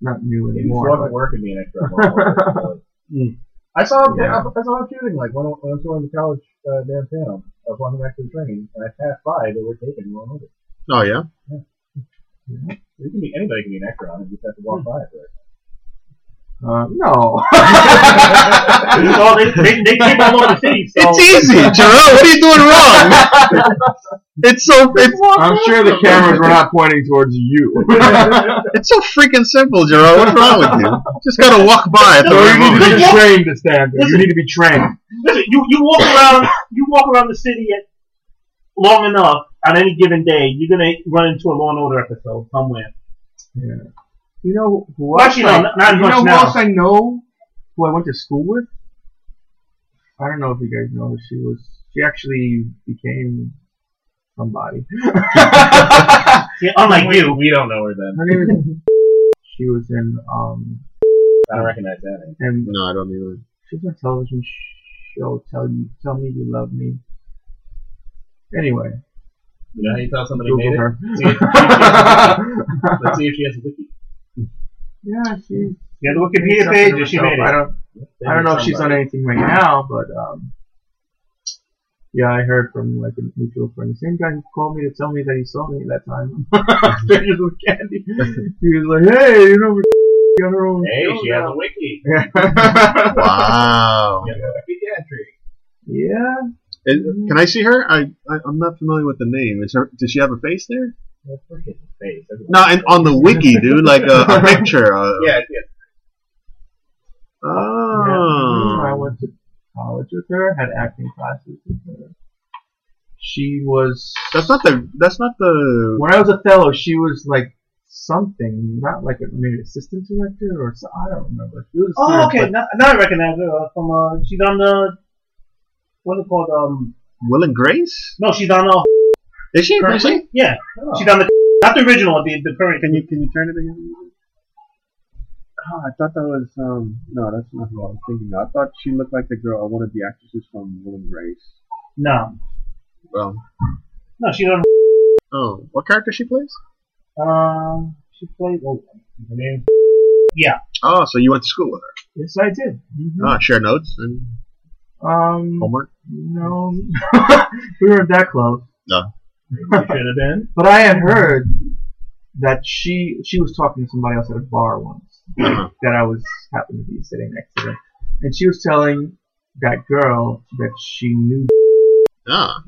not new anymore. walk but- to work and be an extra. on one. Mm. I saw him. Yeah. I, I saw him shooting like when, I- when I was going to college uh, downtown. I was walking back to the train and I passed by. They were taping one over. Oh yeah. You can be anybody can be an extra on it. You just have to walk by it. Right? Uh, no. well, they, they, they keep all over the city, so It's easy, Jerome. What are you doing wrong? it's so it's, I'm sure the cameras were not pointing towards you. it's so freaking simple, Jerome. What's wrong with you? Just gotta walk by at the So right you need to be trained to stand there. You need to be trained. listen, you, you walk around you walk around the city at, long enough on any given day, you're gonna run into a Law and Order episode somewhere. Yeah. You know who else actually, I, no, not- not you much know who now. else I know who I went to school with? I don't know if you guys know. She was she actually became somebody. Yeah, unlike you. We don't know her then. Her name is. She was in um I don't recognize that name. and No, I don't either. she was on a television show. Tell you, tell me you love me. Anyway, You know how you thought somebody Google made it? her. See if, see if she has a wiki. Let's see if she has a wiki. yeah, she's You have the Wikipedia page, and she made it. I don't. I don't know if she's on anything right now, but um, yeah, I heard from like a mutual friend, the same guy who called me to tell me that he saw me that time. Strangers with Candy. He was like, "Hey, you know, we got her own Hey, show she has a wiki. Wow. Yeah, wiki entry. yeah, Is- can I see her? I, I I'm not familiar with the name. Is her? Does she have a face there? Well, look the face. No, and on the wiki, dude, like a, a picture. Uh, Yeah, yeah. Oh. I went to college with her, had acting classes with her. She was That's not the. That's not the. when I was a fellow, she was like something, not like a, maybe assistant director or so, I don't remember. She was a Oh, student, okay. but- Now, now I recognize her uh, from. Uh, she's on the. What's it called? Um. Will and Grace? No, she's on. Uh, Is she? Currently. she? Yeah, Oh. she's on the. Not the original, the the current. Can you can you turn it again? Oh, I thought that was um. No, that's not who I was thinking. of. I thought she looked like the girl, one of the actresses from Will and Grace. No, Well, no, she's on. oh, what character she plays? Uh, she played. Oh, her name. Yeah. Oh, so you went to school with her? Yes, I did. Mhm. Ah, share notes and Um, homework. no, we weren't that close. You should have been. But I had heard that she she was talking to somebody else at a bar once Uh-huh. that I was happened to be sitting next to her, and she was telling that girl that she knew, Ah,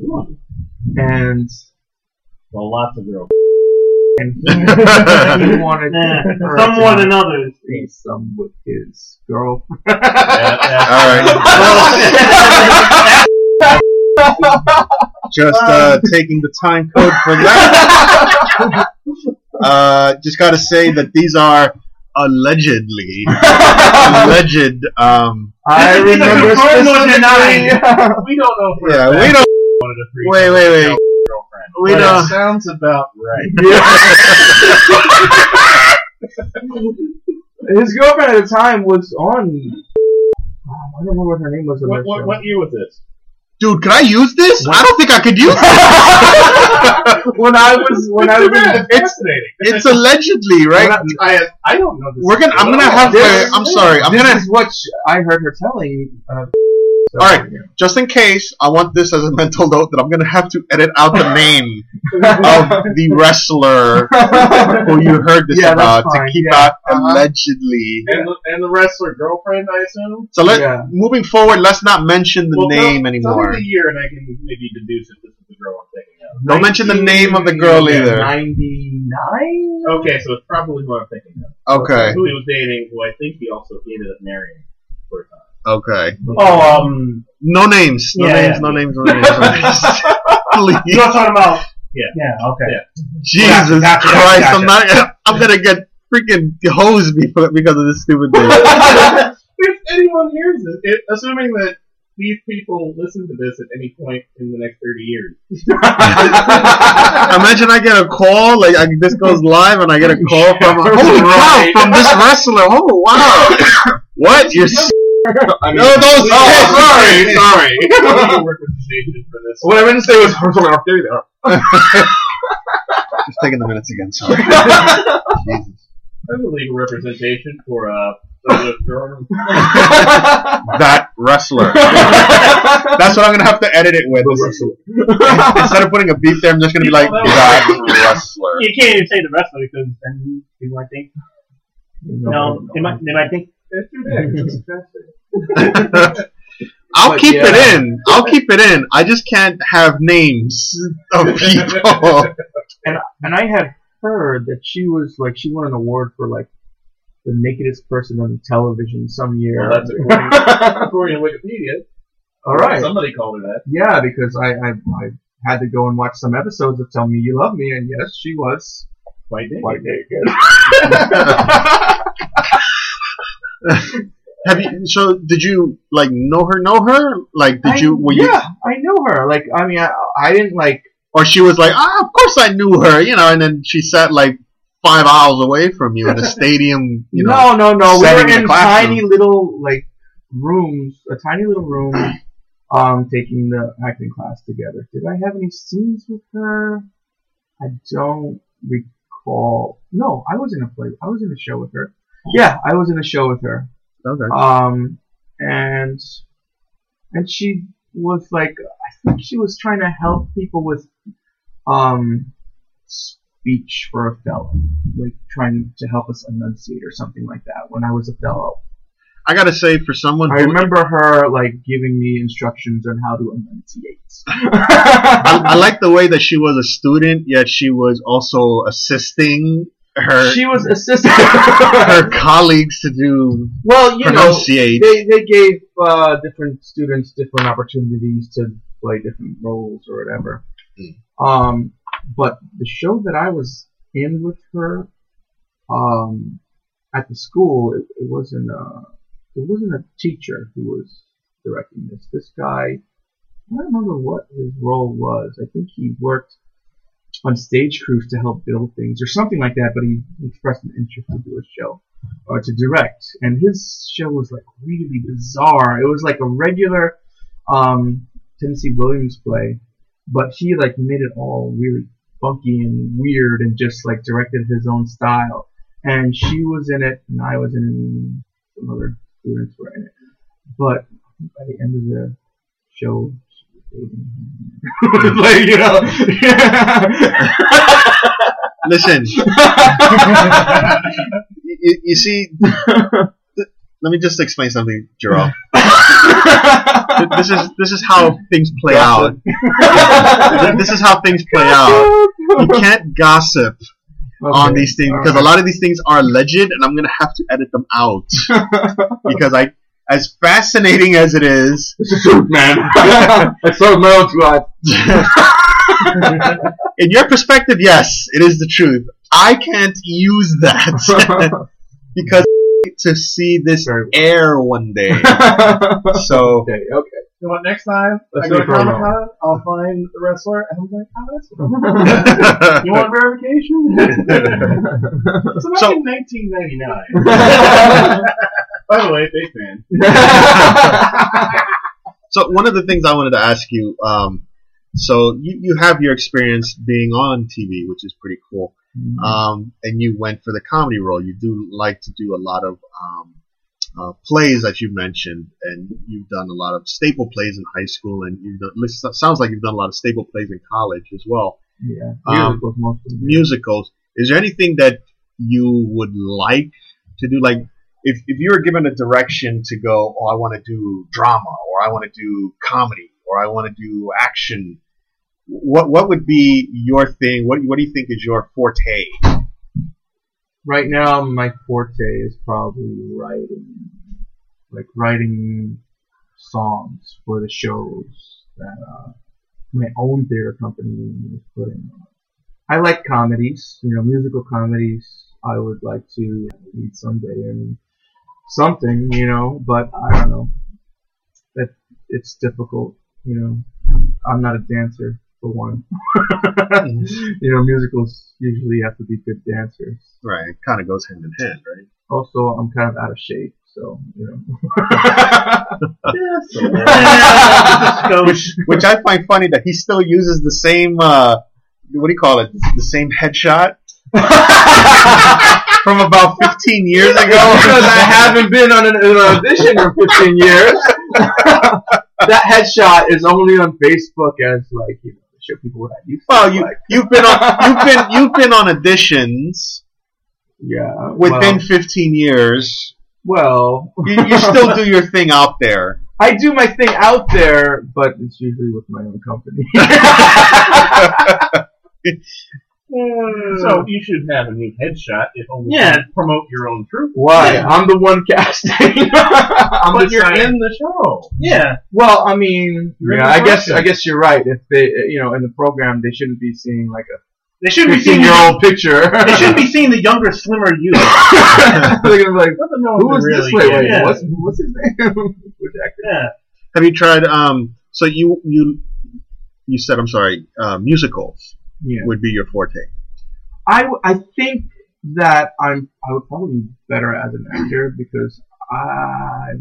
and Well, lots of girls. And he, he wanted Nah, some more than others. some with his girl. Yeah, yeah. all right. Just uh, taking the time code for that. Uh, just got to say that these are allegedly alleged. Um, I This is either remember confirmed or specifically. we don't know if we're yeah, we don't. one of the three. Wait, wait, wait. Girlfriend. We But don't- It sounds about right. His girlfriend at the time was on. Oh, I don't remember what her name was. on What, what, what year was this? Dude, can I use this? I don't think I could use this. when I was when I was in It's fascinating. it's allegedly right. I, I don't know this. We're gonna. I'm gonna have to. I'm sorry. I'm this gonna. is what sh- I heard her telling. Uh, so, All right. yeah. Just in case, I want this as a mental note that I'm gonna have to edit out the name of the wrestler who you heard this Yeah, that's about to fine, keep yeah. out Uh-huh. allegedly. And the, and the wrestler girlfriend, I assume. So let Yeah. moving forward, let's not mention the Well, name tell, anymore. Tell me the year, and I can maybe deduce if this is the girl I'm thinking of. Don't mention the name of the girl either. Ninety nine. Okay, so it's probably what I'm thinking of. Okay. Who he was dating, who I think he also ended up marrying for a time. Okay. Oh, um, No names. No Yeah, names. yeah. No names. No names. No names. Please. you're talking about. Yeah. Yeah. Okay. Yeah. Jesus Gotcha, Christ! gotcha. I'm not. I'm gonna get freaking hosed because because of this stupid thing. if anyone hears this, it, assuming that these people listen to this at any point in the next 30 years. Imagine I get a call like I, this goes live and I get a call from holy cow from this wrestler. Oh wow! what you're? S- I mean, No, don't oh, say- sorry, sorry. Legal representation for this. what I meant to say was okay there. Just taking the minutes again. Sorry. I have a legal representation for uh, the. That wrestler. That's what I'm gonna have to edit it with. Instead of putting a beep there, I'm just gonna be like that wrestler. You can't even say the wrestler because then people might think. No, they might. They might think. It's too big. It's expensive. I'll But keep yeah. it in. I'll keep it in. I just can't have names of people. and and I had heard that she was like she won an award for like the nakedest person on television some year. Well, that's according, according to Wikipedia. All right. Somebody called her that. Yeah, because I, I I had to go and watch some episodes of Tell Me You Love Me, and yes, she was Quite naked. quite naked. Have you? So did you like know her? Know her? Like did I- you? Were you? yeah, I knew her. Like, I mean, I, I didn't like. Or she was like, ah, of course I knew her, you know, and then she sat like five aisles away from you in the stadium, you know. no, no, no. We were in in tiny little like rooms, a tiny little room, um, taking the acting class together. Did I have any scenes with her? I don't recall. No, I was in a play. I was in a show with her. Yeah, I was in a show with her. Okay. Um, and and she was like, I think she was trying to help people with um speech for a fellow, like trying to help us enunciate or something like that. When I was a fellow, I gotta say, for someone I remember her like giving me instructions on how to enunciate. I, I like the way that she was a student, yet she was also assisting her she was assisting. her colleagues to do well, you know, they they gave uh, different students different opportunities to play different roles or whatever. Hmm. Um, but the show that I was in with her, um, at the school, it, it wasn't a it wasn't a teacher who was directing this. This guy, I don't remember what his role was. I think he worked on stage crews to help build things or something like that. But he expressed an interest to do a show or to direct, and his show was like really bizarre. It was like a regular um, Tennessee Williams play, but he like made it all really funky and weird, and just like directed his own style. And she was in it, and I was in it, and some other students were in it. But by the end of the show, like you know. Listen, you, you see, let me just explain something, Jerome. This is this is how things play out. This is how things play out. You can't gossip on these things because a lot of these things are legend, and I'm gonna have to edit them out because I, as fascinating as it is, It's the truth, man. It's so known to us. in your perspective, yes, it is the truth. I can't use that because to see this Very- air one day. So okay, okay. You know what? Next time Let's I go to for a Comic Con, I'll find the wrestler and I'm like, oh, that's. You want verification? So back So- 1999. By the way, big fan. So one of the things I wanted to ask you, um, so you, you have your experience being on TV, which is pretty cool. Um, and you went for the comedy role. You do like to do a lot of um, uh, plays that you mentioned, and you've done a lot of staple plays in high school, and you've done, it sounds like you've done a lot of staple plays in college as well. yeah, Um, musicals. Musicals. Is there anything that you would like to do? Like, if, if you were given a direction to go, oh, I want to do drama, or I want to do comedy, or I want to do action, what what would be your thing? What what do you think is your forte? right now my forte is probably writing, like writing songs for the shows that uh, my own theater company is putting on. I like comedies, you know, musical comedies. I would like to lead someday in something, you know, but I don't know. That it's difficult, you know. I'm not a dancer for one. you know, musicals usually have to be good dancers. Right. It kind of goes hand in hand, right? Also, I'm kind of out of shape, so you know. which, which I find funny that he still uses the same, uh, what do you call it? The same headshot from about 15 years ago. because I haven't been on an, an audition in 15 years. that headshot is only on Facebook as like you know show people what I to Well, you like. you've been on you've been you've been on auditions Yeah. within well, 15 years. well, You, you still do your thing out there. I do my thing out there, but it's usually with my own company. So you should have a new headshot if only Yeah. to promote your own troupe. Why? Yeah. I'm the one casting. I'm But you're saying- in the show. yeah. Well, I mean, yeah, I guess production. I guess you're right. If they, you know, in the program, they shouldn't be seeing like a They shouldn't be seeing 15 year old picture. They shouldn't be seeing the younger, slimmer you. They're gonna be like, Doesn't know who what is to this? really Wait, wait. Yeah. what's what's his name? Which actor? Yeah. Have you tried? Um, so you you you said I'm sorry. Uh, musicals Yeah. would be your forte. I, I think that I'm I would probably be better as an actor because I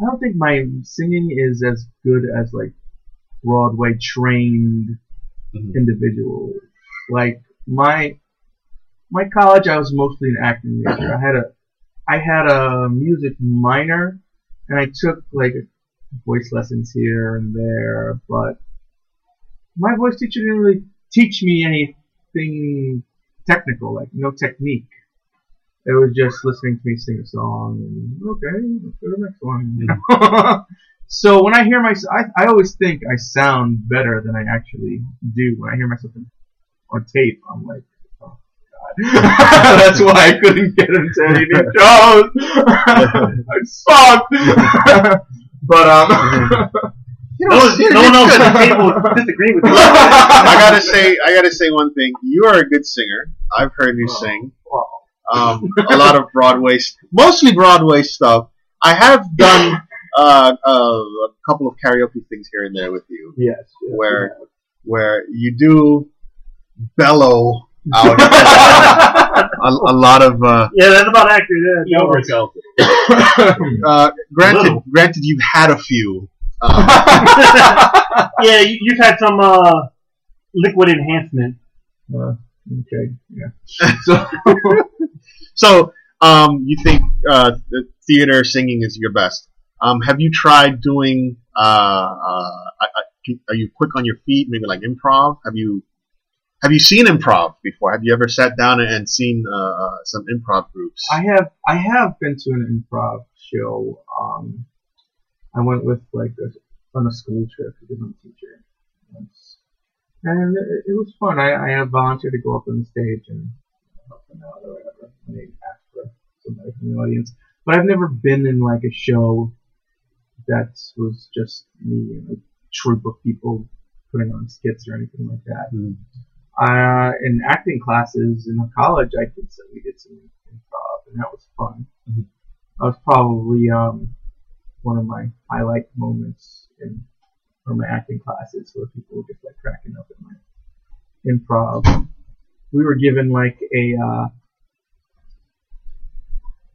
I don't think my singing is as good as like Broadway trained Mhm. individuals. Like my my college, I was mostly an acting major. I had a I had a music minor, and I took like voice lessons here and there, but my voice teacher didn't really teach me anything technical, like no technique. It was just listening to me sing a song and okay, let's go to the next one. so when I hear myself, I, I always think I sound better than I actually do. When I hear myself in, on tape, I'm like, oh god. That's why I couldn't get into any new shows. I suck. but um, No, one- no one else at the table would disagree with you. I gotta say, I gotta say one thing. You are a good singer. I've heard you Oh. sing. Wow. Um, a lot of Broadway, mostly Broadway stuff. I have done uh, uh, a couple of karaoke things here and there with you, yes, yes, where where you do bellow out a, a lot of. Uh, Yeah, that's about accurate. He Yeah, oversells it. uh, granted, granted, you've had a few. Um, yeah, you, you've had some uh, liquid enhancement. Uh, okay, yeah. So, So, um, you think uh, the theater singing is your best? Um, have you tried doing? Uh, uh, I, I, are you quick on your feet? Maybe like improv? Have you have you seen improv before? Have you ever sat down and seen uh, some improv groups? I have I have been to an improv show. Um, I went with like a, on a school trip with my teacher once, and it, it was fun. I, I had volunteered to go up on the stage and help them out or whatever. when they asked for somebody from the audience, but I've never been in like a show that was just me and a troupe of people putting on skits or anything like that. Hmm. Uh, in acting classes in college, I did some, we did some improv, and that was fun. Mhm. That was probably um, one of my highlight moments in one of my acting classes, where people were just like cracking up at my improv. We were given like a uh,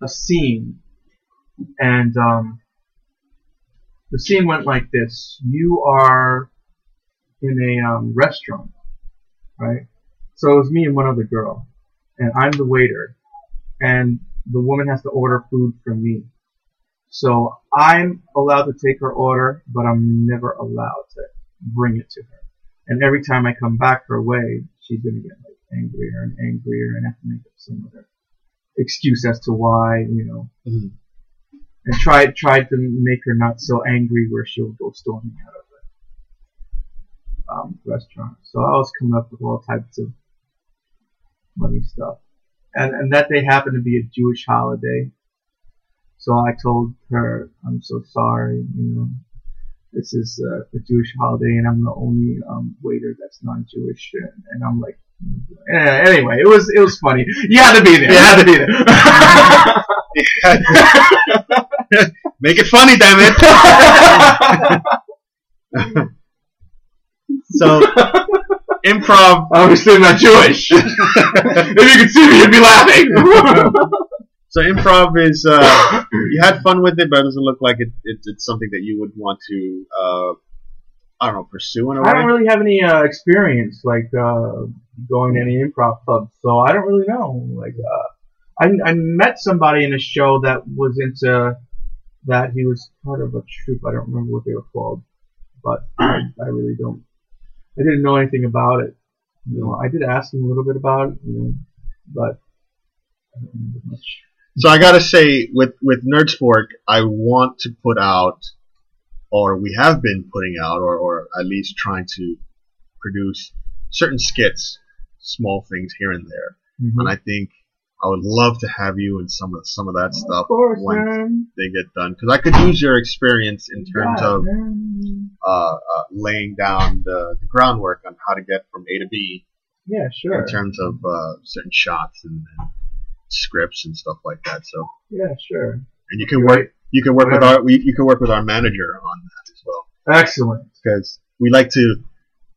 a scene, and um, the scene went like this: You are in a um, restaurant, right? So it was me and one other girl, and I'm the waiter, and the woman has to order food from me. So I'm allowed to take her order, but I'm never allowed to bring it to her. And every time I come back her way, she's gonna get like angrier and angrier, and have to make up some other excuse as to why, you know, Mhm. and try try to make her not so angry where she'll go storming out of the um, restaurant. So I was coming up with all types of funny stuff. and and that day happened to be a Jewish holiday. So I told her, I'm so sorry, you know, this is uh, a Jewish holiday, and I'm the only um, waiter that's non-Jewish, and, and I'm like, eh, anyway, it was it was funny. You had to be there. You had to be there. Make it funny, damn it. so, improv. Obviously, I'm not Jewish. if you could see me, you'd be laughing. So improv is uh, you had fun with it, but it doesn't look like it, it, it's something that you would want to uh, I don't know pursue in a way. I don't really have any uh, experience like uh, going to any improv clubs, so I don't really know. Like, uh, I I met somebody in a show that was into that. He was part of a troupe. I don't remember what they were called, but I, I really don't. I didn't know anything about it. You know, I did ask him a little bit about it, you know, but I don't remember much. So I gotta say, with with Nerdsport, I want to put out, or we have been putting out, or or at least trying to produce certain skits, small things here and there. And I think I would love to have you in some of some of that stuff course, when man. they get done, because I could use your experience in terms Yeah, of uh, uh, laying down the, the groundwork on how to get from A to B Yeah, sure. in terms of uh, certain shots and, and scripts and stuff like that. So, Yeah, sure. and you can work you can work with our we, you can work with our manager on that as well Excellent. because we like to.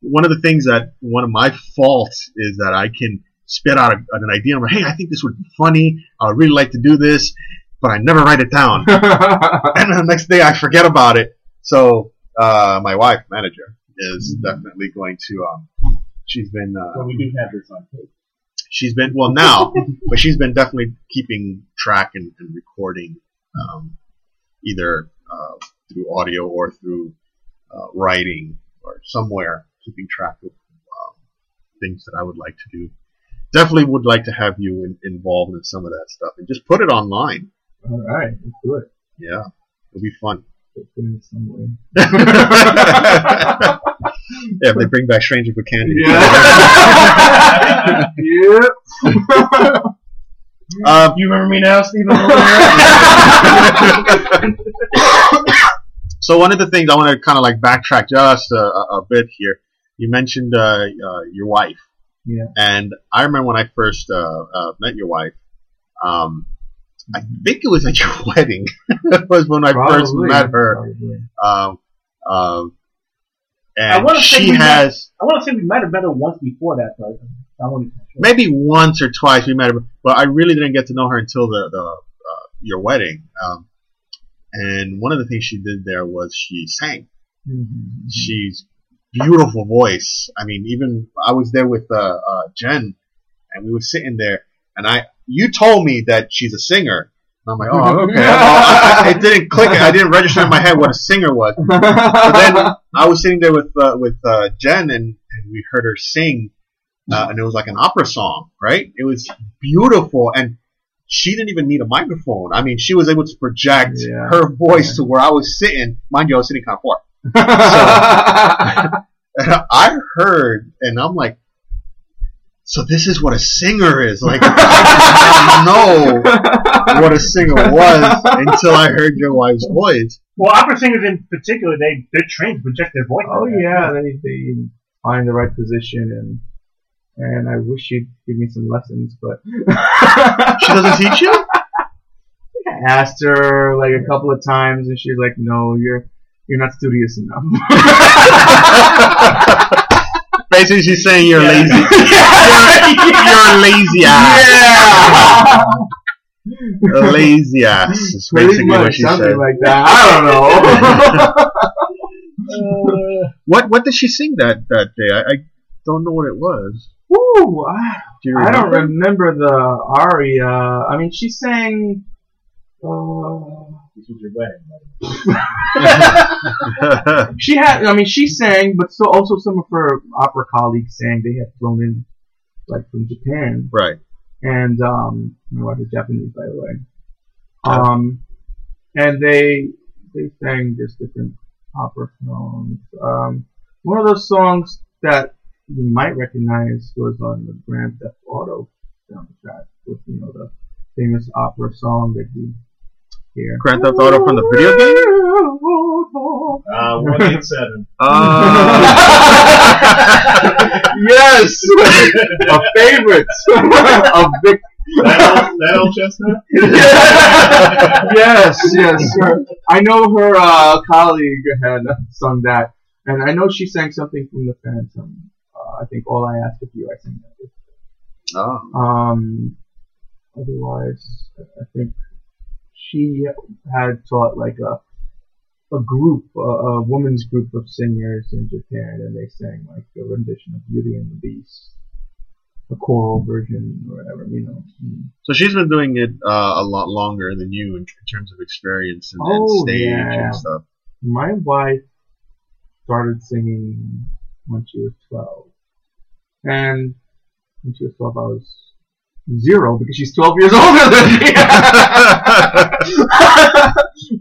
One of the things that one of my faults is that I can spit out a, an idea. I'm like, hey, I think this would be funny. I would really like to do this, but I never write it down. and the next day I forget about it. So uh, my wife, manager, is definitely going to. Um, she's been uh, Well, we do have this on tape. She's been well now, but she's been definitely keeping track and, and recording, um, either uh, through audio or through uh, writing or somewhere, keeping track of um, things that I would like to do. Definitely would like to have you in, involved in some of that stuff and just put it online. All right, let's do it. Yeah, it'll be fun. Let's it in some way. yeah, if they bring back Stranger with Candy. Yeah. yep. Um, You remember me now, Stephen? so one of the things I want to kind of like backtrack just a, a, a bit here. You mentioned uh, uh, your wife, Yeah. and I remember when I first uh, uh, met your wife. Um, I think it was at your wedding. That was when I first met her. probably. Um, um, I wanna say she has I want to say we might have met her once before that, but I want to. maybe once or twice we met her, but I really didn't get to know her until the, the uh, your wedding. Um, and one of the things she did there was she sang. Mhm. She's beautiful voice. I mean, even I was there with uh, uh, Jen, and we were sitting there, and I you told me that she's a singer. I'm like, oh, okay. I- it didn't click. I didn't register in my head what a singer was. But then I was sitting there with uh, with uh, Jen, and, and we heard her sing, uh, and it was like an opera song, right? It was beautiful, and she didn't even need a microphone. I mean, she was able to project Yeah. her voice to where I was sitting. Mind you, I was sitting kind of far. And I heard, and I'm like, so this is what a singer is. Like, I didn't know what a singer was until I heard your wife's voice. Well, opera singers in particular, they they're trained to project their voice. oh like that. yeah, they they find the right position and and I wish she'd give me some lessons, but She doesn't teach you? I asked her like a couple of times and she's like, No, you're you're not studious enough. Basically, she's saying you're Yeah. lazy. You're, you're lazy ass. yeah. Lazy ass Pretty basically what she something said. like that. I don't know. Uh, What what did she sing that that day? I, I don't know what it was. Woo, I, Do I don't remember? remember the aria. I mean, she sang. Uh, This was your wedding. she had. I mean, she sang, but so also some of her opera colleagues sang. They had flown in, like from Japan, right. and um, my wife is Japanese, by the way. Um, and they they sang just different opera songs. Um, one of those songs that you might recognize was on the Grand Theft Auto soundtrack with you know the famous opera song that you hear. Grand Theft Auto from the video game. Uh, 187. Uh, yes, a favorite of Vic. that, old, that old chestnut? yes, yes. Her, I know her uh, colleague had sung that, and I know she sang something from the Phantom. Uh, I think all I ask of you, I sing that. with. oh, Um, otherwise, I think she had taught like a a group, a, a woman's group of singers in Japan, and they sang like a rendition of Beauty and the Beast, a choral version or whatever, you know. so she's been doing it uh, a lot longer than you in, in terms of experience and, and Oh, stage yeah. and stuff. My wife started singing when she was 12. And when she was 12, I was zero because she's 12 years older than me.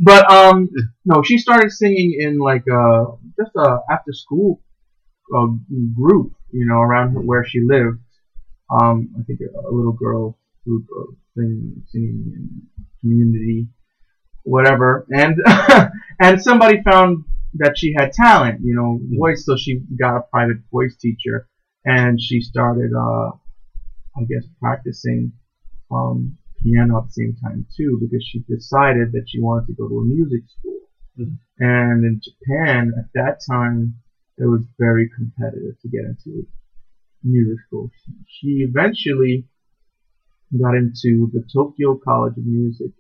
but, um, no, she started singing in like, uh, just a after school uh, group, you know, around where she lived. Um, I think a, a little girl group of singing, singing in community, whatever. And, and somebody found that she had talent, you know, voice, so she got a private voice teacher and she started, uh, I guess, practicing um, piano at the same time too, because she decided that she wanted to go to a music school. Mhm. And in Japan, at that time, it was very competitive to get into music school. She eventually got into the Tokyo College of Music,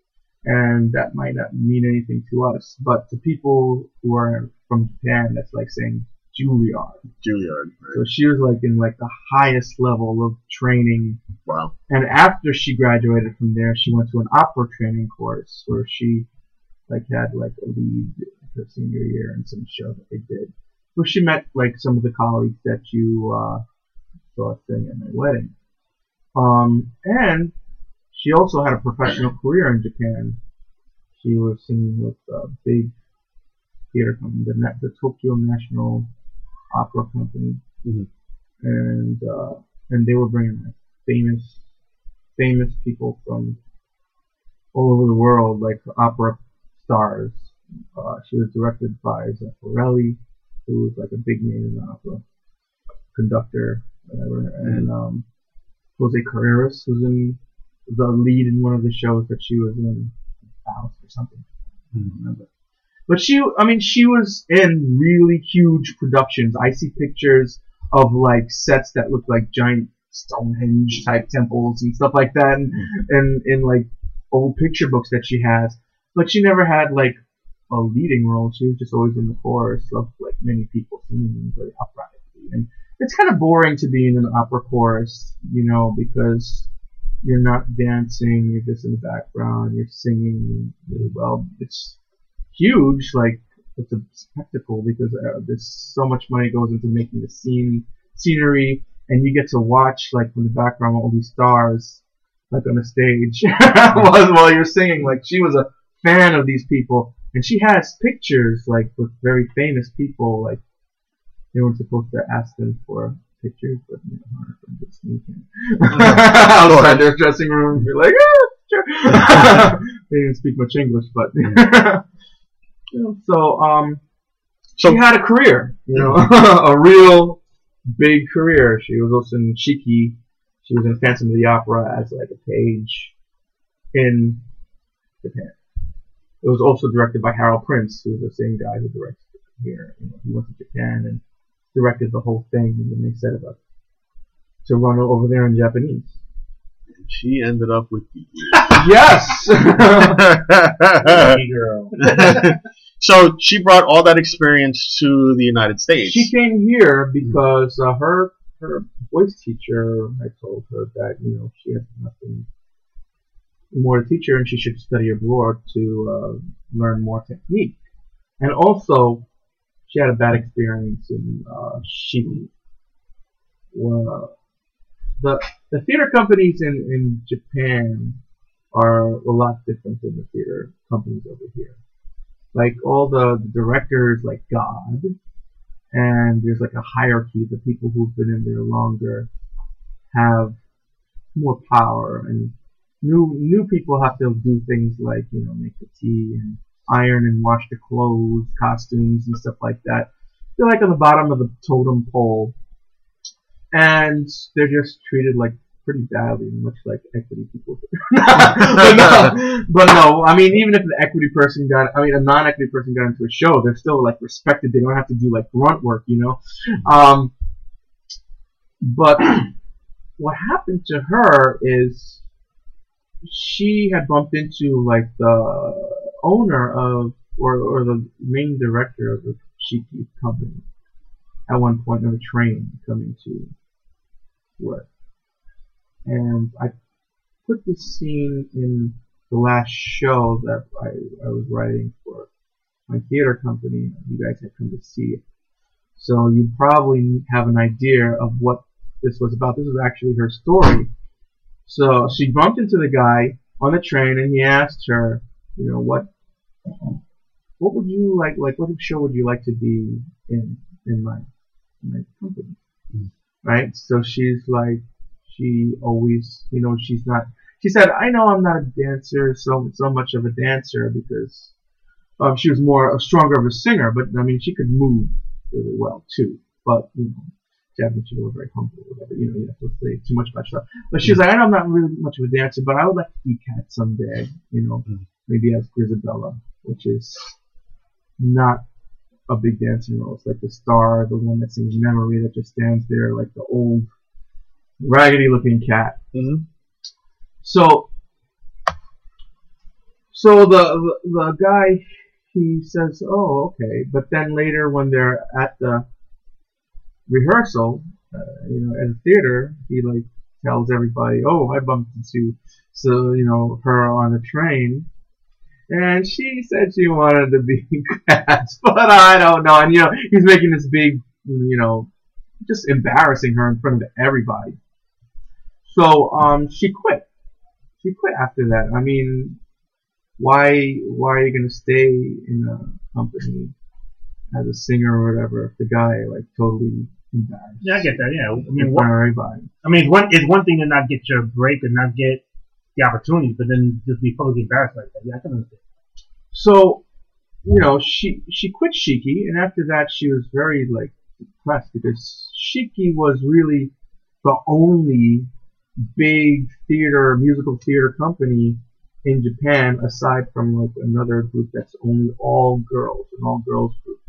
and that might not mean anything to us, but to people who are from Japan, that's like saying Juilliard. Juilliard. So she was like in like the highest level of training. Wow. And after she graduated from there, she went to an opera training course where she like had like a lead her senior year in some show that they did. Where she met like some of the colleagues that you uh, saw sing at my wedding. Um, and she also had a professional career in Japan. She was singing with a big theater company, the, the Tokyo National Opera Company, Mhm. and uh, and they were bringing like famous famous people from all over the world, like opera stars. Uh, she was directed by Zeffirelli, who was like a big name in opera, conductor, whatever, and um, Jose Carreras was in the lead in one of the shows that she was in, House or something. I don't remember. But she, I mean, she was in really huge productions. I see pictures of like sets that look like giant Stonehenge type temples and stuff like that, and, mm-hmm. and in like old picture books that she has. But she never had like a leading role. She was just always in the chorus of like many people singing very operatically. And it's kind of boring to be in an opera chorus, you know, because you're not dancing, you're just in the background, you're singing really well. It's huge, like it's a spectacle because uh, there's so much money goes into making the scene, scenery, and you get to watch like from the background all these stars, like on the stage while, while you're singing. Like she was a fan of these people, and she has pictures like with very famous people. Like they weren't supposed to ask them for pictures, but you know, her friends would sneak in outside their dressing room and be like, ah, sure. they didn't speak much English, but you know, so um, So she had a career, you know, a real big career. She was also in Shiki. She was in Phantom of the Opera as like a page in Japan. It was also directed by Harold Prince, who was the same guy who directed it here. You know, he went to Japan and directed the whole thing, and then they set it up to run over there in Japanese. And she ended up with the. Yes. Hey, girl. so she brought all that experience to the United States. She came here because uh, her her voice teacher had told her that you know she had nothing more to teach her and she should study abroad to uh, learn more technique. And also, she had a bad experience in uh, Shiki. Well, the the theater companies in in Japan are a lot different than the theater companies over here. Like all the, the directors, like God, and there's like a hierarchy. The people who've been in there longer have more power and new new people have to do things like you know make the tea and iron and wash the clothes, costumes and stuff like that. They're like on the bottom of the totem pole, and they're just treated like pretty badly, much like equity people. but no, but no, I mean even if the equity person got, I mean a non-equity person got into a show, they're still like respected. They don't have to do like grunt work, you know. Um, but what happened to her is she had bumped into like the owner of or, or the main director of the Shiki company at one point on a train coming to work. And I put this scene in the last show that I, I was writing for my theater company. You guys had come to see it. So you probably have an idea of what this was about. This was actually her story. So she bumped into the guy on the train and he asked her, you know, what what would you like like what show would you like to be in in my in my company? Mm. Right? So she's like she always you know, she's not she said, I know I'm not a dancer so so much of a dancer because um, she was more a stronger of a singer, but I mean she could move really well too. But you know, Japanese people are very humble whatever. You know, you have to say too much about stuff. But she was like, I know I'm not really much of a dancer, but I would like to be cat someday. You know, Mm. maybe as Grizabella, which is not a big dancing role. It's like the star, the one that sings Memory, that just stands there like the old, raggedy-looking cat. Mhm. So, so the, the the guy he says, "Oh, okay," but then later when they're at the rehearsal, uh, you know, at the theater, he like tells everybody, "Oh, I bumped into so you know her on a train." And she said she wanted to be cats, but I don't know. And you know, he's making this big, you know, just embarrassing her in front of everybody. So um, she quit. She quit after that. I mean, why why are you gonna stay in a company as a singer or whatever if the guy like totally embarrassed Yeah, I get that. Yeah, I mean, one, everybody? I mean, it's one it's one thing to not get your break and not get the opportunity, but then just be publicly embarrassed like that. Yeah, I can understand. So, you know, she she quit Shiki, and after that, she was very like depressed because Shiki was really the only big theater musical theater company in Japan aside from like another group that's only all girls, an all girls group,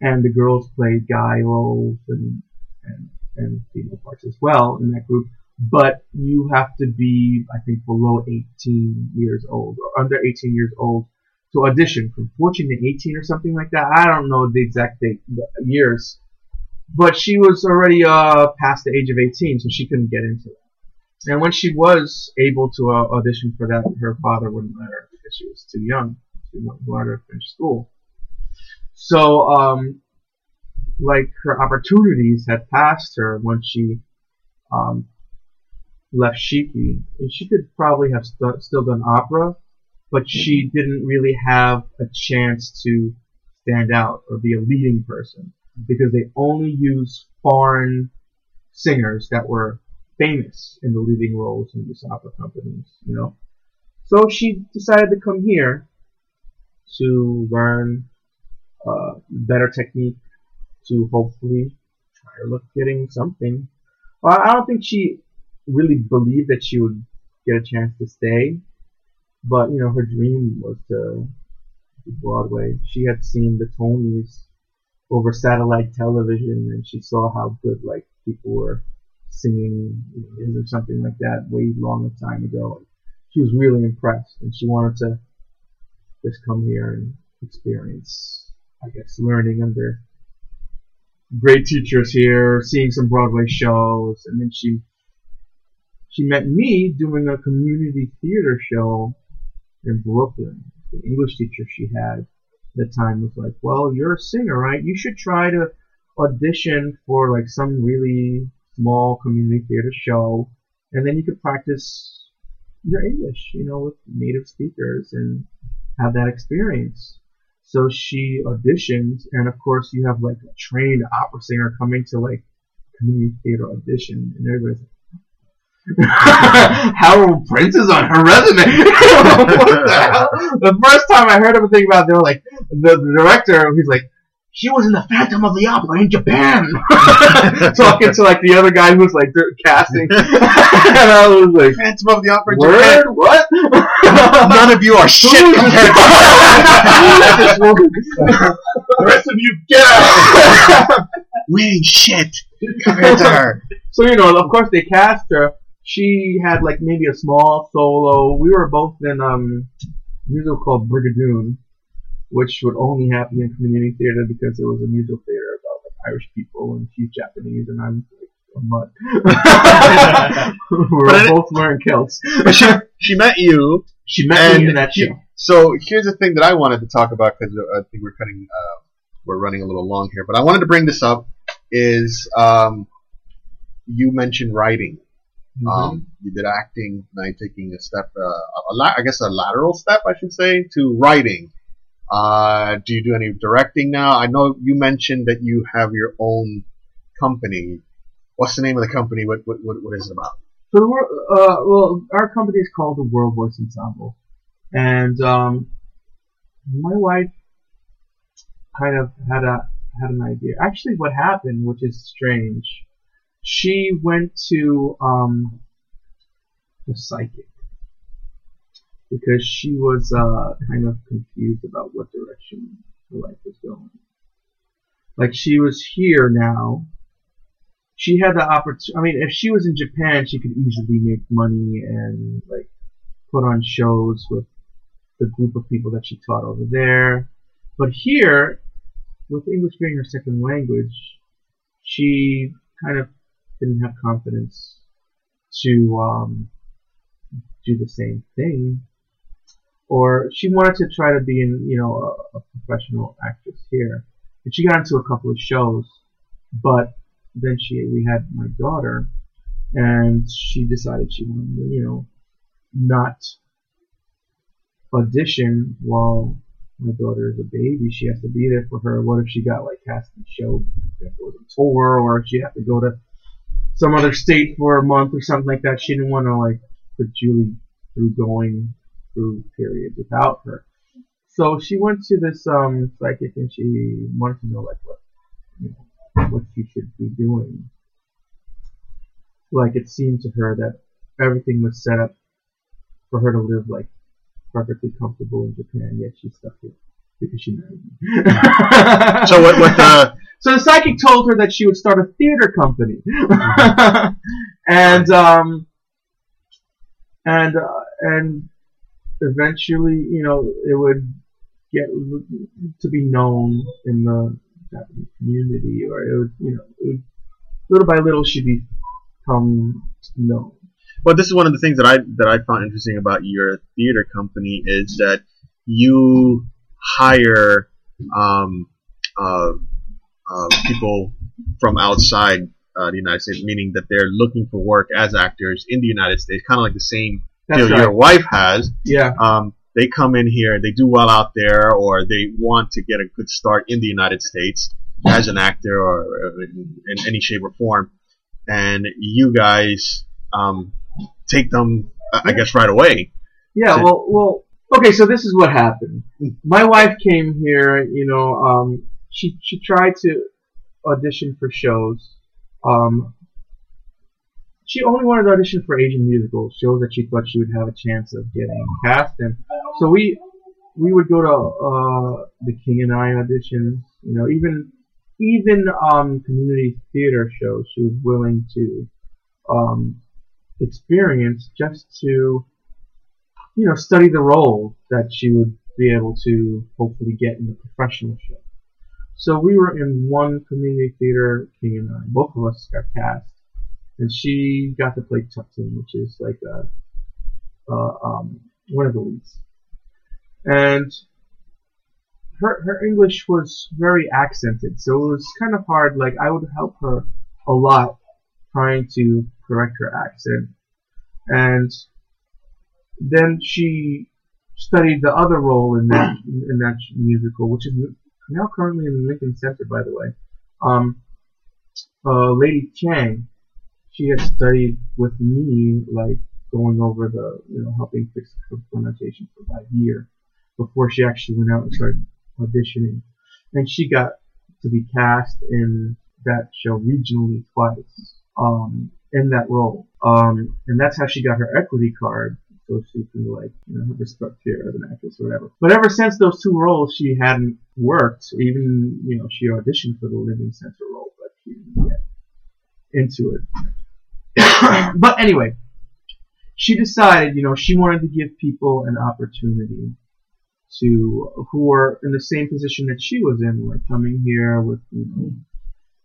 and the girls play guy roles and and and female parts as well in that group. But you have to be, I think, below 18 years old or under 18 years old to audition from 14 to 18 or something like that. I don't know the exact date, the years, but she was already uh, past the age of 18, so she couldn't get into that. And when she was able to uh, audition for that, her father wouldn't let her because she was too young. She wanted her to finish school. So, um, like her opportunities had passed her when she um, left Shiki, and she could probably have st- still done opera, but she didn't really have a chance to stand out or be a leading person because they only use foreign singers that were famous in the leading roles in these opera companies, you know. So she decided to come here to learn uh, better technique to hopefully try her luck getting something. Well, I don't think she really believed that she would get a chance to stay, but you know her dream was to do Broadway. She had seen the Tonys over satellite television, and she saw how good like people were singing or something like that way long a time ago. She was really impressed, and she wanted to just come here and experience, I guess, learning under great teachers here, seeing some Broadway shows, and then she she met me doing a community theater show in Brooklyn. The English teacher she had at the time was like, "Well, you're a singer, right? You should try to audition for like some really small community theater show, and then you could practice your English, you know, with native speakers and have that experience." So she auditioned, and of course, you have like a trained opera singer coming to like community theater audition, and everybody's like, Harold Prince is on her resume. the? The first time I heard of a thing about, they were like, the, the director, he's like, she was in the Phantom of the Opera in Japan, talking to like the other guy who was like casting, and I was like, Phantom of the Opera. word, what? None of you are shit compared to The rest of you get out. we ain't shit compared to her. So you know, of course, they cast her. She had like maybe a small solo. We were both in um, a musical called Brigadoon, which would only happen in community theater because it was a musical theater about like Irish people and she's Japanese and I'm like a mud. we were But both wearing kilts. But she, she met you. She met me in that you- show. So here's the thing that I wanted to talk about because I think we're cutting, uh, we're running a little long here. But I wanted to bring this up is um, you mentioned writing. Mm-hmm. Um, you did acting, now you're taking a step, uh, a la- I guess a lateral step, I should say, to writing. Uh, do you do any directing now? I know you mentioned that you have your own company. What's the name of the company? What what what, what is it about? So the uh, well, our company is called the World Voice Ensemble, and um, my wife kind of had a had an idea. Actually, what happened, which is strange, she went to um, the psychic because she was uh, kind of confused about what direction her life was going. Like she was here now. She had the opportunity. I mean, if she was in Japan, she could easily make money and like put on shows with the group of people that she taught over there. But here, with English being her second language, she kind of didn't have confidence to um, do the same thing. Or she wanted to try to be in, you know, a, a professional actress here. And she got into a couple of shows, but then she we had my daughter, and she decided she wanted to, you know, not audition while my daughter is a baby. She has to be there for her. What if she got like cast in a show, that goes on tour, or she had to go to some other state for a month or something like that? She didn't want to like put Julie through going through period without her. So she went to this um psychic and she wanted to know like what you know what she should be doing. Like it seemed to her that everything was set up for her to live like perfectly comfortable in Japan, yet she's stuck here because she married me. So what what the So the psychic told her that she would start a theater company, and um, and uh, and eventually, you know, it would get to be known in the Japanese community, or it would, you know, would, little by little, she'd become known. Well, this is one of the things that I that I found interesting about your theater company is that you hire um, uh, uh, people from outside uh, the United States, meaning that they're looking for work as actors in the United States, kind of like the same That's deal right. your wife has. Yeah. Um, they come in here, they do well out there, or they want to get a good start in the United States as an actor or in, any shape or form, and you guys um, take them, I guess, right away. Yeah, So- well, well, okay. So this is what happened. My wife came here. You know, um, she she tried to audition for shows. Um, she only wanted to audition for Asian musicals, shows that she thought she would have a chance of getting cast in. So we we would go to uh, the King and I auditions. You know, even even um, community theater shows. She was willing to um, experience just to you know, study the role that she would be able to hopefully get in the professional show. So we were in one community theater, King and I. Both of us got cast, and she got to play Tuptim, which is like a, um, one of the leads. And her her English was very accented, so it was kind of hard. Like I would help her a lot trying to correct her accent, and then she studied the other role in that in that musical, which is now currently in the Lincoln Center, by the way. Um, uh, Lady Thiang, she had studied with me, like going over the, you know, helping fix her pronunciation for about a year before she actually went out and started auditioning. And she got to be cast in that show regionally twice, um, in that role. Um, and that's how she got her equity card. So she can like, you know, have respect here as an actress or whatever. But ever since those two roles, she hadn't worked. Even, you know, she auditioned for the Lincoln Center role, but she didn't get into it. but anyway, she decided, you know, she wanted to give people an opportunity to who are in the same position that she was in, like coming here with you know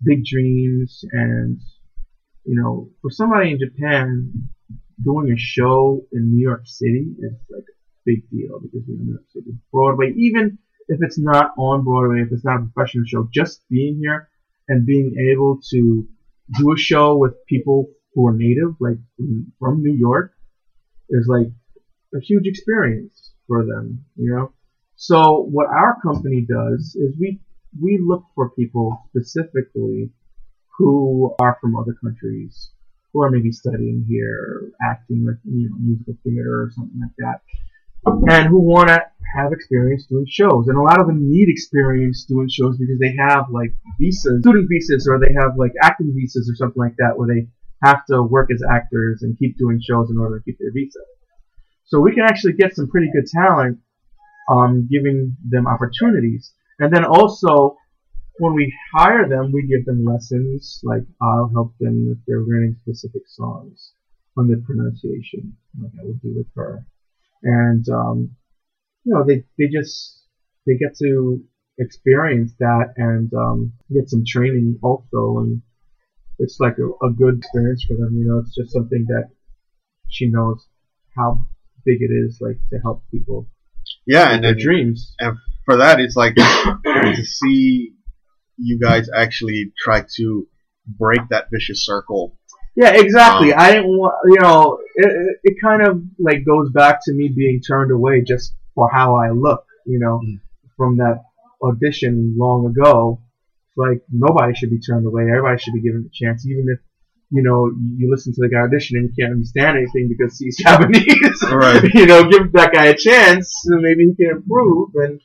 big dreams and you know for somebody in Japan doing a show in New York City is like a big deal because we're in New York City. Broadway, even if it's not on Broadway, if it's not a professional show, just being here and being able to do a show with people who are native, like from New York, is like a huge experience for them, you know. So what our company does is we we look for people specifically who are from other countries, who are maybe studying here, acting with you know musical theater or something like that, and who want to have experience doing shows. And a lot of them need experience doing shows because they have like visas, student visas, or they have like acting visas or something like that, where they have to work as actors and keep doing shows in order to keep their visa. So we can actually get some pretty good talent, um, giving them opportunities. And then also, when we hire them, we give them lessons. Like I'll help them if they're learning specific songs on the pronunciation, like I would do with her. And um, you know, they they just they get to experience that and um, get some training also, and it's like a, a good experience for them. You know, it's just something that she knows how big it is, like to help people Yeah, and their dreams. and for that, it's like to see you guys actually try to break that vicious circle. Yeah, exactly. Um, I didn't want, you know, it, it, it kind of like goes back to me being turned away just for how I look, you know, Mm. from that audition long ago. It's like nobody should be turned away. Everybody should be given a chance, even if, you know, you listen to the guy audition and you can't understand anything because he's Japanese. Right. you know, give that guy a chance, so maybe he can improve. And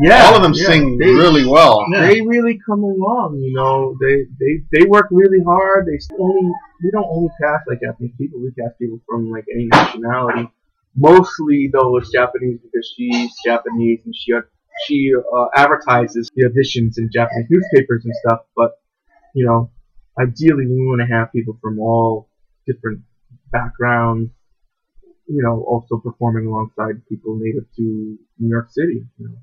yeah, All of them yeah, sing they- really well. they really come along. You know, they they they work really hard. They only we don't only cast like Japanese people. We cast people from like any nationality. Mostly though it's Japanese because she's Japanese and she she uh, advertises the auditions in Japanese newspapers and stuff. But you know, ideally we want to have people from all different backgrounds. You know, also performing alongside people native to New York City. You know.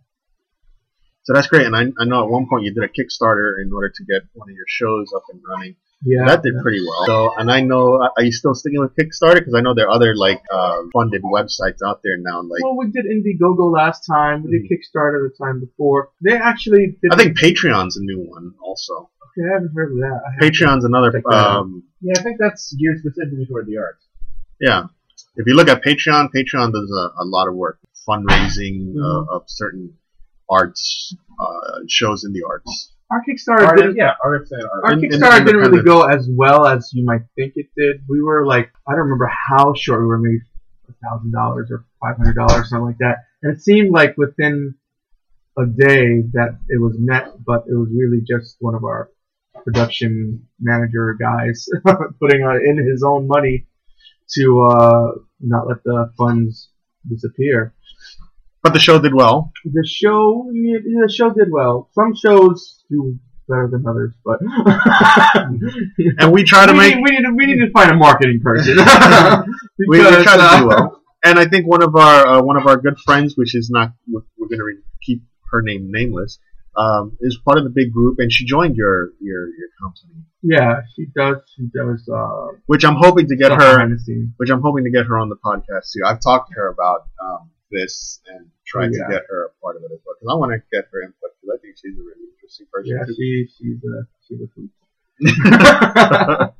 So that's great. And I, I know at one point you did a Kickstarter in order to get one of your shows up and running. Yeah, that did yeah. pretty well. So, and I know, are you still sticking with Kickstarter? Because I know there are other like uh, funded websites out there now. Like well, we did Indiegogo last time. We did Kickstarter the time before. They actually did. I think Patreon's a new one also. Okay, I haven't heard of that. I Patreon's another. Check that out. Um, Yeah, I think that's geared specifically toward the arts. yeah, if you look at Patreon, Patreon does a, a lot of work, fundraising Mm-hmm. uh, of certain arts uh, shows in the arts. Our Kickstarter Art, didn't. yeah, and. Our in- in- Kickstarter didn't really go as well as you might think it did. We were like, I don't remember how short we were, maybe thousand dollars or five hundred dollars, something like that. And it seemed like within a day that it was met, but it was really just one of our production manager guys putting on in his own money to uh, not let the funds disappear. But the show did well. The show, the show did well. Some shows do better than others, but And we try to we, make need, we need to we need to find a marketing person. we, we try to uh, do well. And I think one of our uh, one of our good friends, which is not we're, we're going to re- keep her name nameless, um, is part of the big group, and she joined your your your company, Yeah, she does. She does. Uh, which I'm hoping to get her, behind the scenes. which I'm hoping to get her on the podcast too. I've talked to her about um, this and tried Yeah. to get her a part of it as well because I want to get her input because I think she's a really interesting person. Yeah, she she's a she's a hoot.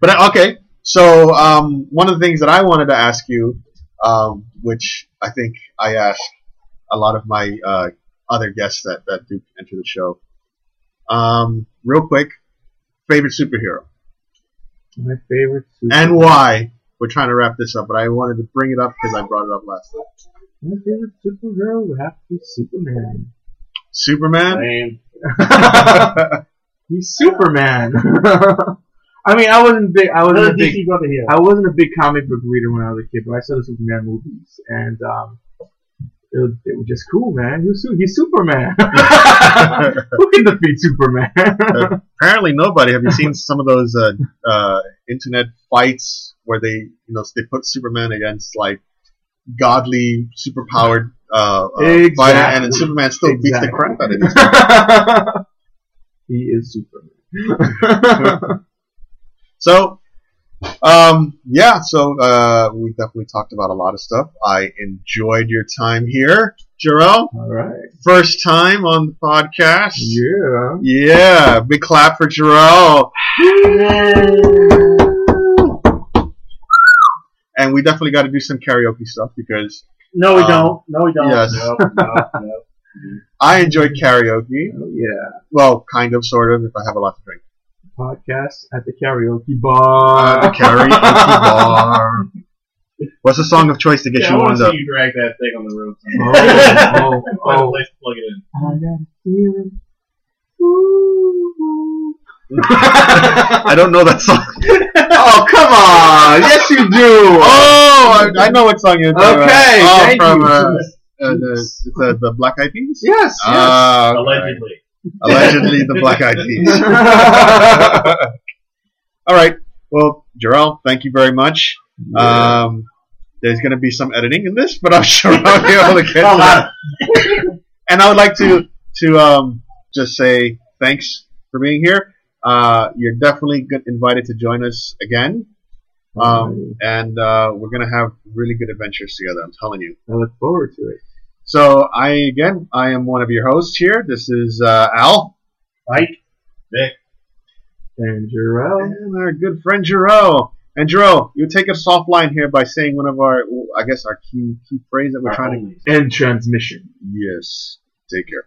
but uh, okay, so um, one of the things that I wanted to ask you, um, which I think I ask a lot of my uh, other guests that, that do enter the show, um, real quick, favorite superhero. My favorite. Superman. and why. We're trying to wrap this up, but I wanted to bring it up because I brought it up last time. My favorite superhero would have to be Superman. Superman. Same. He's Superman. I mean, I wasn't big. I wasn't a big. DC brother here. I wasn't a big comic book reader when I was a kid, but I saw the Superman movies, and um, it was, it was just cool, man. He was, he's Superman. Who can defeat Superman? Apparently, nobody. Have you seen some of those uh, uh, internet fights where they, you know, they put Superman against like godly, superpowered uh, uh, Exactly. fighter, and then Superman still beats the crap out of him. he is Superman. So, um, yeah, so uh, we definitely talked about a lot of stuff. I enjoyed your time here, Jarrell. All right. First time on the podcast. Yeah. Yeah, big clap for Jarrell. And we definitely got to do some karaoke stuff because No, we Um, don't. No, we don't. yes, No, no, no. I enjoy karaoke. Oh, yeah. Well, kind of, sort of, if I have a lot to drink. Podcast at the karaoke bar. the karaoke bar. What's the song of choice to get Yeah, you want warmed to up? you drag that thing on the road. Oh, oh, Find a oh. place to plug it in. I got a feeling. Ooh. I don't know that song. Oh, come on! Yes, you do! Oh, I, I know what song you're talking about. Okay, Oh, thank from you. Uh, uh, the, it's, uh, the Black Eyed Peas. Yes, yes. Ah, okay. Allegedly. Allegedly, the Black Eyed Peas. All right. Well, Jarrell, thank you very much. Um, there's going to be some editing in this, but I'm sure I'll be able to get A to that. And I would like to to um, just say thanks for being here. Uh, you're definitely good, invited to join us again, um, and uh, we're going to have really good adventures together. I'm telling you. I look forward to it. So I again, I am one of your hosts here. This is uh, Al. Mike. Vic. And Jarrell. And our good friend Jarrell. And Jarrell, you take us offline here by saying one of our, I guess, our key key phrase that we're trying to. End transmission. Yes. Take care.